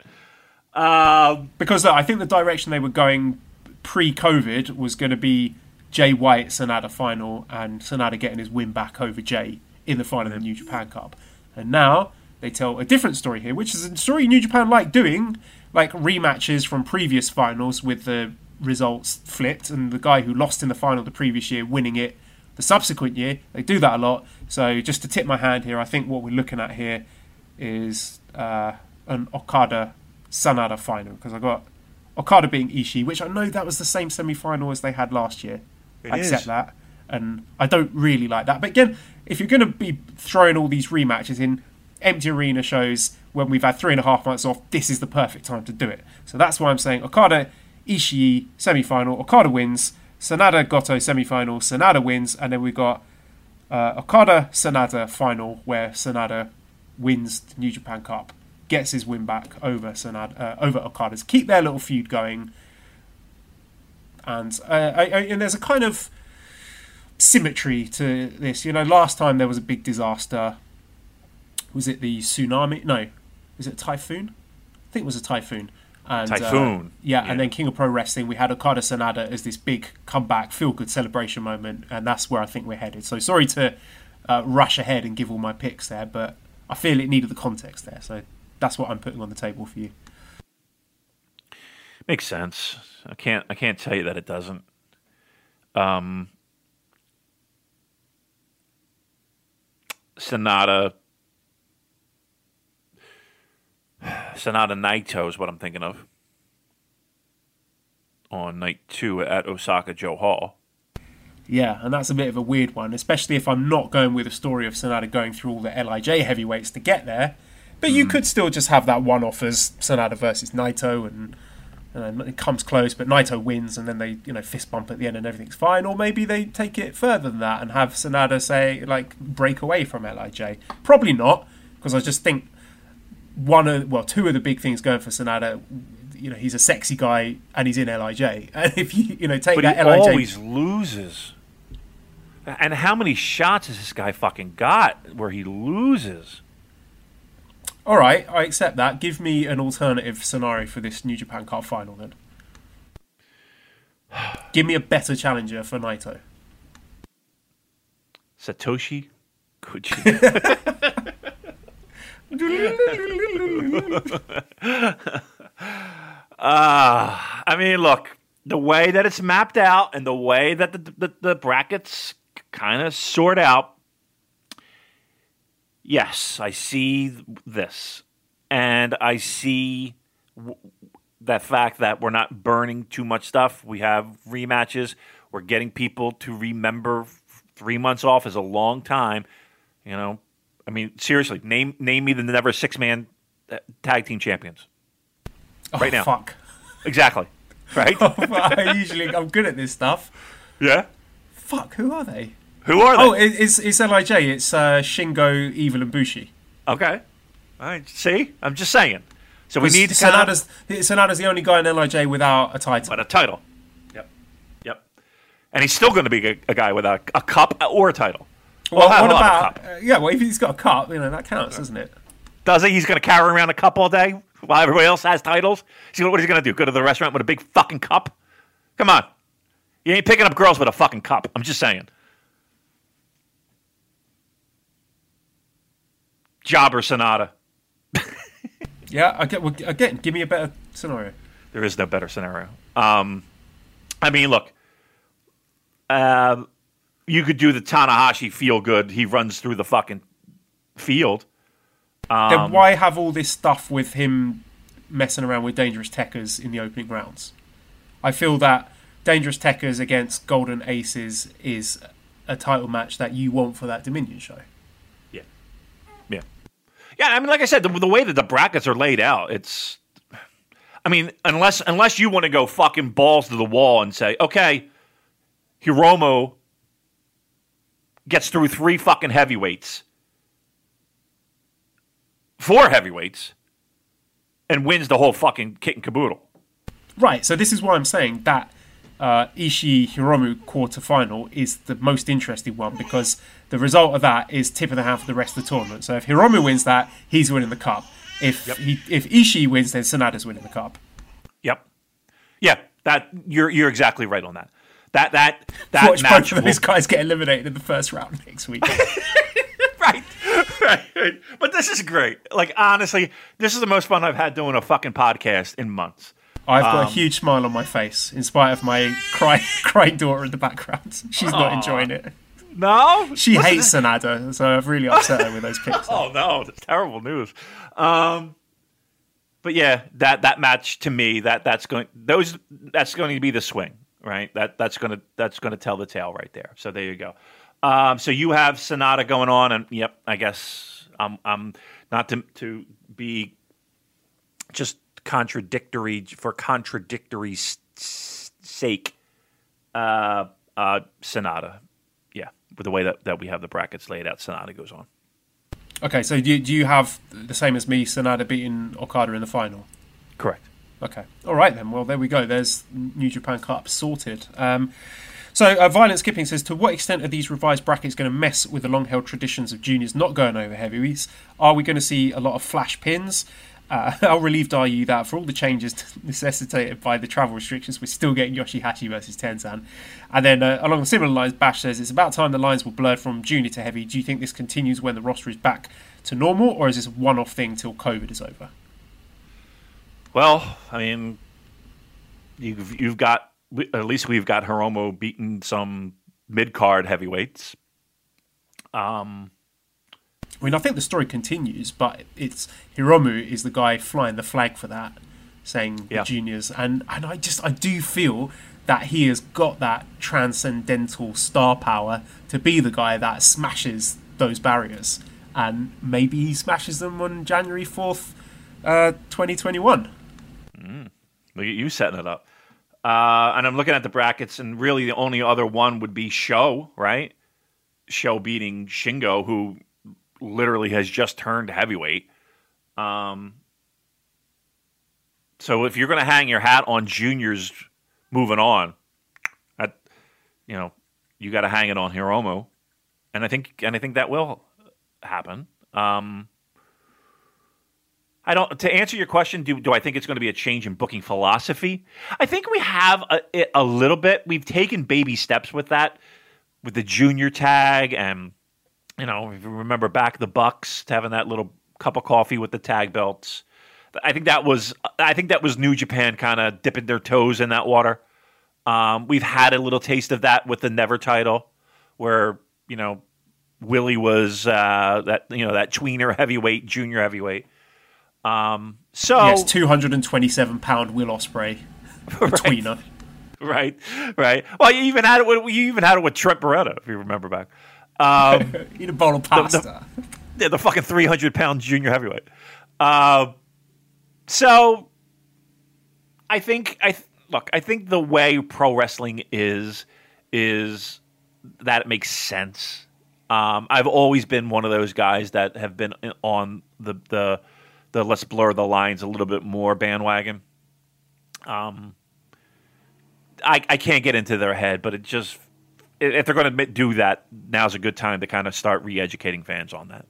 um, because uh, I think the direction they were going pre-COVID was going to be Jay White Sanada final and Sanada getting his win back over Jay in the final of the New Japan Cup. And now they tell a different story here, which is a story New Japan like doing, like rematches from previous finals with the results flipped and the guy who lost in the final the previous year winning it the subsequent year. They do that a lot. So just to tip my hand here, I think what we're looking at here is uh, an Okada Sanada final because I got Okada being Ishii, which I know that was the same semi final as they had last year. It I accept that, and I don't really like that. But again, if you're going to be throwing all these rematches in empty arena shows when we've had three and a half months off, this is the perfect time to do it. So that's why I'm saying Okada Ishii semi final. Okada wins. Sanada Goto semi final. Sanada wins, and then we've got uh, Okada Sanada final where Sanada wins the New Japan Cup, gets his win back over Sanada uh, over Okada's. Keep their little feud going, and uh, I, I, and there's a kind of symmetry to this. You know, last time there was a big disaster. Was it the tsunami? No, was it a typhoon? I think it was a typhoon. And, uh, Typhoon, yeah, yeah. and then King of Pro Wrestling, we had Okada Sanada as this big comeback, feel good celebration moment, and that's where I think we're headed. So sorry to uh, rush ahead and give all my picks there, but I feel it needed the context there. So that's what I'm putting on the table for you. Makes sense. I can't. I can't tell you that it doesn't. Um, Sanada. Sanada Naito is what I'm thinking of. On night two at Osaka-jo Hall. Yeah, and that's a bit of a weird one, especially if I'm not going with a story of Sanada going through all the LIJ heavyweights to get there. But you hmm. could still just have that one off as Sanada versus Naito, and know, it comes close, but Naito wins, and then they you know fist bump at the end, and everything's fine. Or maybe they take it further than that and have Sanada say like break away from LIJ. Probably not, because I just think one of well two of the big things going for Sanada. You know, he's a sexy guy and he's in LIJ. And if you you know take But that he LIJ always loses. And how many shots has this guy fucking got where he loses? All right, I accept that. Give me an alternative scenario for this New Japan Cup final then. Give me a better challenger for Naito. Satoshi Kuchi. Ah, I mean, look, the way that it's mapped out and the way that the the, the brackets kind of sort out. Yes, I see this, and I see w- that fact that we're not burning too much stuff. We have rematches. We're getting people to remember three months off is a long time. You know, I mean, seriously, name name me the never six man uh, tag team champions. Oh, right oh, now. Fuck. Exactly. Right? Oh, I usually I'm good at this stuff. yeah. Fuck, who are they? Who are they? Oh, it's it's LIJ. It's uh, Shingo, Evil, and Bushi. okay. All right. See, I'm just saying. So we need to kind of Sanada's Sanada's the only guy in LIJ without a title. but a title. Yep. Yep. And he's still going to be a, a guy without a, a cup or a title. Well, he'll what about? Uh, yeah, well, if he's got a cup, you know that counts, doesn't it? Does he? He's going to carry around a cup all day while everybody else has titles. See what he's going to do? Go to the restaurant with a big fucking cup? Come on. You ain't picking up girls with a fucking cup. I'm just saying. Jobber Sanada. Yeah. Well, again, give me a better scenario. There is no better scenario. Um, I mean, look, uh, you could do the Tanahashi feel good. He runs through the fucking field. Um, then why have all this stuff with him messing around with Dangerous Tekkers in the opening rounds? I feel that Dangerous Tekkers against Golden Aces is a title match that you want for that Dominion show. Yeah. I mean, like I said, the, the way that the brackets are laid out, it's. I mean, unless unless you want to go fucking balls to the wall and say, okay, Hiromu gets through three fucking heavyweights, four heavyweights, and wins the whole fucking kit and caboodle. Right, so this is why I'm saying that uh, Ishii Hiromu quarterfinal is the most interesting one because the result of that is tip of the hand for the rest of the tournament. So if Hiromu wins that, he's winning the cup. If he, if Ishii wins, then Sanada's winning the cup. Yep. Yeah, that you're you're exactly right on that. That that that Watch match both of those guys get eliminated in the first round next week. right, right, right. But this is great. Like honestly, this is the most fun I've had doing a fucking podcast in months. I've got Um, a huge smile on my face, in spite of my cry, crying daughter in the background. She's not enjoying it. No, She Listen- hates Sanada, so I've really upset her with those picks. Oh no, that's terrible news. Um, but yeah, that that match to me that that's going those that's going to be the swing, right? That that's going to that's going to tell the tale right there. So there you go. Um, so you have Sanada going on, and yep, I guess I'm I'm not to to be just contradictory for contradictory s- s- sake. Uh, uh, Sanada, yeah, with the way that, that we have the brackets laid out, Sanada goes on. Okay, so do you, do you have the same as me, Sanada beating Okada in the final? Correct. Okay. All right then. Well, there we go. There's New Japan Cup sorted. Um, so, uh, Violent Skipping says, to what extent are these revised brackets going to mess with the long-held traditions of juniors not going over heavyweights? Are we going to see a lot of flash pins? Uh, how relieved are you that for all the changes necessitated by the travel restrictions, we're still getting Yoshihashi versus Tenzan? And then, uh, along similar lines, Bash says, it's about time the lines were blurred from junior to heavy. Do you think this continues when the roster is back to normal, or is this a one-off thing till COVID is over? Well, I mean, you've you've got at least we've got Hiromu beaten some mid card heavyweights. Um, I mean, I think the story continues, but it's Hiromu is the guy flying the flag for that, saying Yeah. the juniors, and and I just I do feel that he has got that transcendental star power to be the guy that smashes those barriers, and maybe he smashes them on January fourth, uh, twenty twenty one. look at you setting it up. Uh, and I'm looking at the brackets, and really the only other one would be Show, right? Show beating Shingo, who literally has just turned heavyweight. Um, so if you're going to hang your hat on juniors moving on, that you know you got to hang it on Hiromu, and I think and I think that will happen. Um, I don't. To answer your question, do do I think it's going to be a change in booking philosophy? I think we have a, a little bit. We've taken baby steps with that, with the junior tag, and you know, if you remember back the Bucks having that little cup of coffee with the tag belts. I think that was. I think that was New Japan kind of dipping their toes in that water. Um, we've had a little taste of that with the Never title, where you know Willie was uh, that you know that tweener heavyweight, junior heavyweight. Um, so Yes, two hundred and twenty seven pound Will Ospreay, tweener. right, right. Well, you even had it. With, you even had it with Trent Beretta, if you remember back. Um, Eat a bowl of pasta. yeah, the fucking three hundred pound junior heavyweight. Uh, so, I think I th- look. I think the way pro wrestling is is that it makes sense. Um, I've always been one of those guys that have been on the the the let's blur the lines a little bit more bandwagon. Um, I I can't get into their head, but it just if they're going to do that, now's a good time to kind of start re-educating fans on that.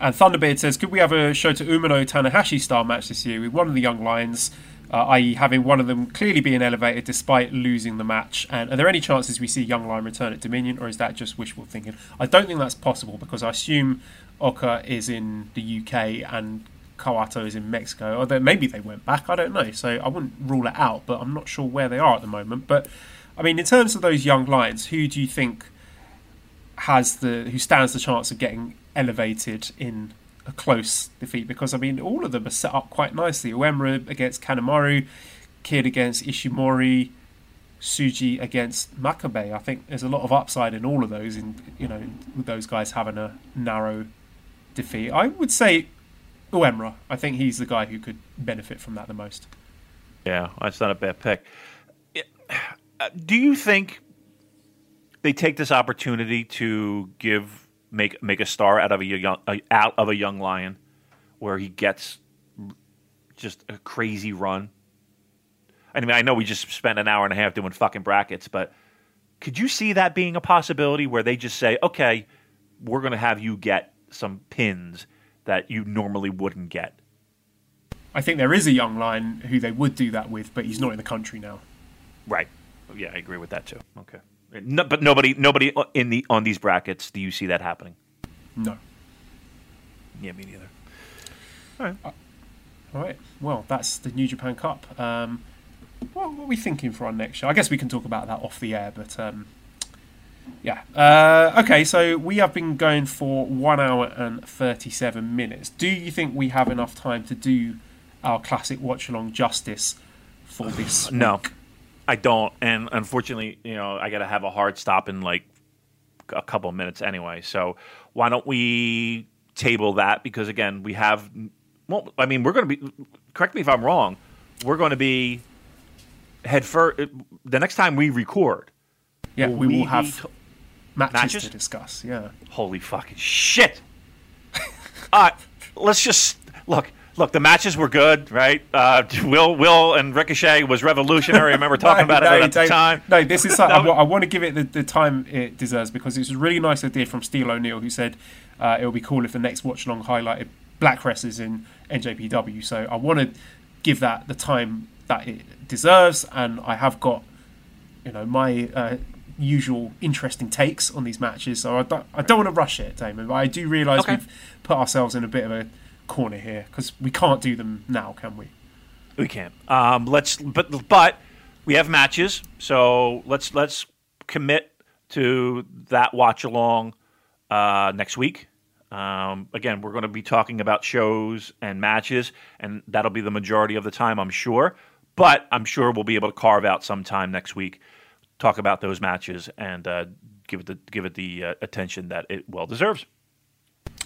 And Thunderbeard says, could we have a Shota Umino Tanahashi style match this year with one of the young lions, uh, i.e., having one of them clearly being elevated despite losing the match? And are there any chances we see Young Lion return at Dominion, or is that just wishful thinking? I don't think that's possible because I assume Oka is in the UK and Kawato is in Mexico, or maybe they went back. I don't know, so I wouldn't rule it out, but I'm not sure where they are at the moment. But I mean, in terms of those young lions, who do you think has the who stands the chance of getting elevated in a close defeat? Because I mean, all of them are set up quite nicely. Uemura against Kanemaru, Kidd against Ishimori, Tsuji against Makabe. I think there's a lot of upside in all of those. In you know, with those guys having a narrow defeat, I would say Uemura. I think he's the guy who could benefit from that the most. Yeah, that's not a bad pick. Do you think they take this opportunity to give make make a star out of a young uh, out of a young lion, where he gets just a crazy run? I mean, I know we just spent an hour and a half doing fucking brackets, but could you see that being a possibility where they just say, "Okay, we're going to have you get some pins that you normally wouldn't get"? I think there is a young lion who they would do that with, but he's not in the country now. Right. Yeah, I agree with that too. Okay, no, but nobody, nobody in the on these brackets. Do you see that happening? No. Yeah, me neither. All right. Well, that's the New Japan Cup. Um, what, what are we thinking for our next show? I guess we can talk about that off the air, but um, yeah. Uh, okay, so we have been going for one hour and 37 minutes. Do you think we have enough time to do our classic watch along justice for this? No, week? I don't. And unfortunately, you know, I got to have a hard stop in like a couple minutes anyway. So why don't we table that? Because again, we have. Well, I mean, we're going to be. Correct me if I'm wrong. We're going to be head first. The next time we record, Yeah, will we we will have t- matches, matches? to discuss. Yeah. holy fucking shit! All right, let's just look. Look, the matches were good, right? Uh, Will, Will, and Ricochet was revolutionary. I remember talking about it at the time. No, this is something I, No. wa- I want to give it the, the time it deserves because it's a really nice idea from Steele O'Neill who said uh, it would be cool if the next watch along highlighted black wrestlers in NJPW. So I want to give that the time that it deserves, and I have got you know my uh, usual interesting takes on these matches. So I don't, I don't want to rush it, Damon, but I do realise Okay. we've put ourselves in a bit of a corner here because we can't do them now, can we? We can't. Um, let's, but but we have matches, so let's let's commit to that watch along uh, next week. Um, again, we're going to be talking about shows and matches, and that'll be the majority of the time, I'm sure. But I'm sure we'll be able to carve out some time next week, talk about those matches, and uh, give it the give it the uh, attention that it well deserves.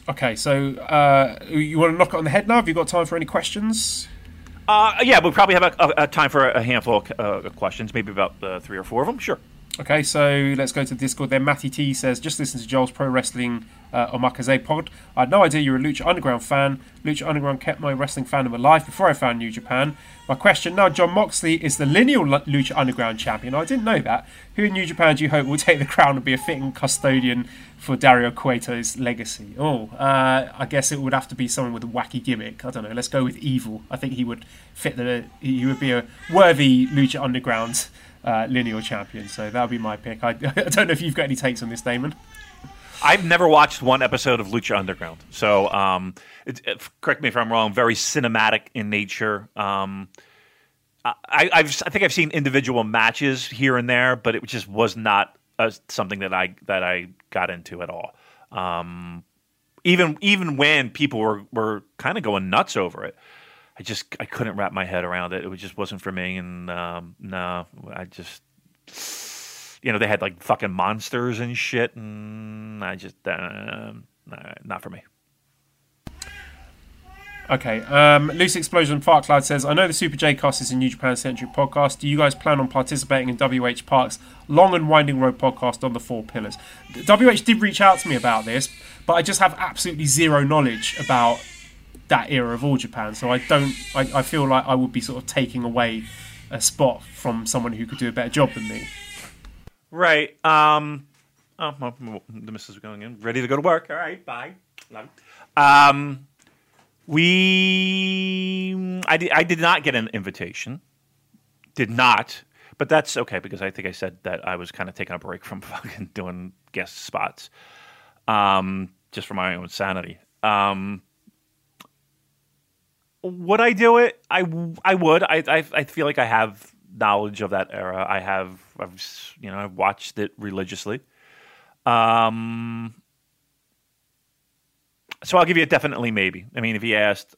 Okay, so uh, you want to knock it on the head now? Have you got time for any questions? Uh, yeah, we'll probably have a, a, a time for a handful of uh, questions, maybe about uh, three or four of them. Sure. Okay, so let's go to Discord. Then Matty T says, just listen to Joel's Pro Wrestling uh, Omakase pod. I had no idea you were a Lucha Underground fan. Lucha Underground kept my wrestling fandom alive before I found New Japan. My question now, Jon Moxley is the lineal Lucha Underground champion. I didn't know that. Who in New Japan do you hope will take the crown and be a fitting custodian for Dario Cueto's legacy? Oh, uh, I guess it would have to be someone with a wacky gimmick. I don't know. Let's go with Evil. I think he would fit the. He would be a worthy Lucha Underground uh, lineal champion. So that'll be my pick. I, I don't know if you've got any takes on this, Damon. I've never watched one episode of Lucha Underground, so um, it, it- correct me if I'm wrong. Very cinematic in nature. Um, I, I've I think I've seen individual matches here and there, but it just was not something that I that I got into at all. Um, even even when people were were kind of going nuts over it, I just I couldn't wrap my head around it. It just wasn't for me, and um, no, I just you know they had like fucking monsters and shit, and I just uh, not for me. Okay. Um, Loose Explosion Park Cloud says, I know the Super J Cast is a New Japan centric podcast. Do you guys plan on participating in WH Park's Long and Winding Road podcast on the Four Pillars? WH did reach out to me about this, but I just have absolutely zero knowledge about that era of All Japan. So I don't, I, I feel like I would be sort of taking away a spot from someone who could do a better job than me. Right. Um. Oh, well, well, the missus are going in, ready to go to work. All right. Bye. Love. Um. We. I did. I did not get an invitation. Did not. But that's okay because I think I said that I was kind of taking a break from fucking doing guest spots, um, just for my own sanity. Um, would I do it? I, I would. I, I I feel like I have knowledge of that era. I have I've you know I've watched it religiously. Um, so I'll give you a definitely maybe. I mean, if he asked,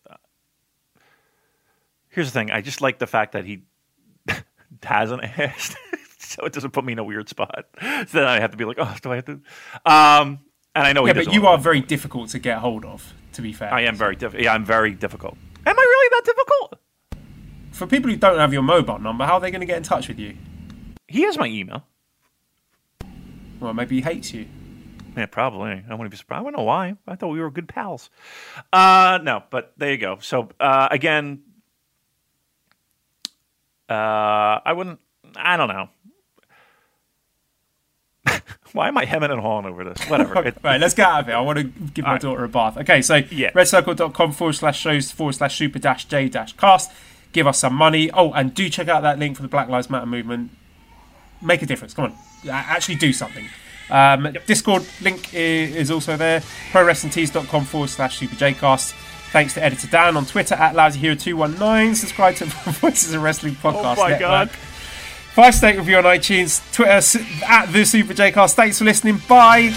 here's the thing. I just like the fact that he hasn't asked, so it doesn't put me in a weird spot. So then I have to be like, oh, do I have to? Um, and I know Yeah, but you are very difficult to get hold of, to be fair. I am very difficult. Yeah, I'm very difficult. Am I really that difficult? For people who don't have your mobile number, how are they going to get in touch with you? He has my email. Well, maybe he hates you. Yeah, probably. I wouldn't be surprised. I don't know why. I thought we were good pals. Uh, no, but there you go. So uh, again, uh, I wouldn't. I don't know. Why am I hemming and hawing over this? Whatever. It, right, let's get out of it. I want to give my daughter a bath. Okay, so yeah. redcircle.com forward slash shows forward slash super dash J dash cast. Give us some money. Oh, and do check out that link for the Black Lives Matter movement. Make a difference. Come on. Actually do something. Um, yep. Discord link is, also there. ProWrestlingTees.com forward slash superjcast. Thanks to editor Dan on Twitter at LousyHero219. Subscribe to Voices of Wrestling oh Podcast. Oh my Network. God. Five state review on iTunes, Twitter at the Super J Cast. Thanks for listening. Bye.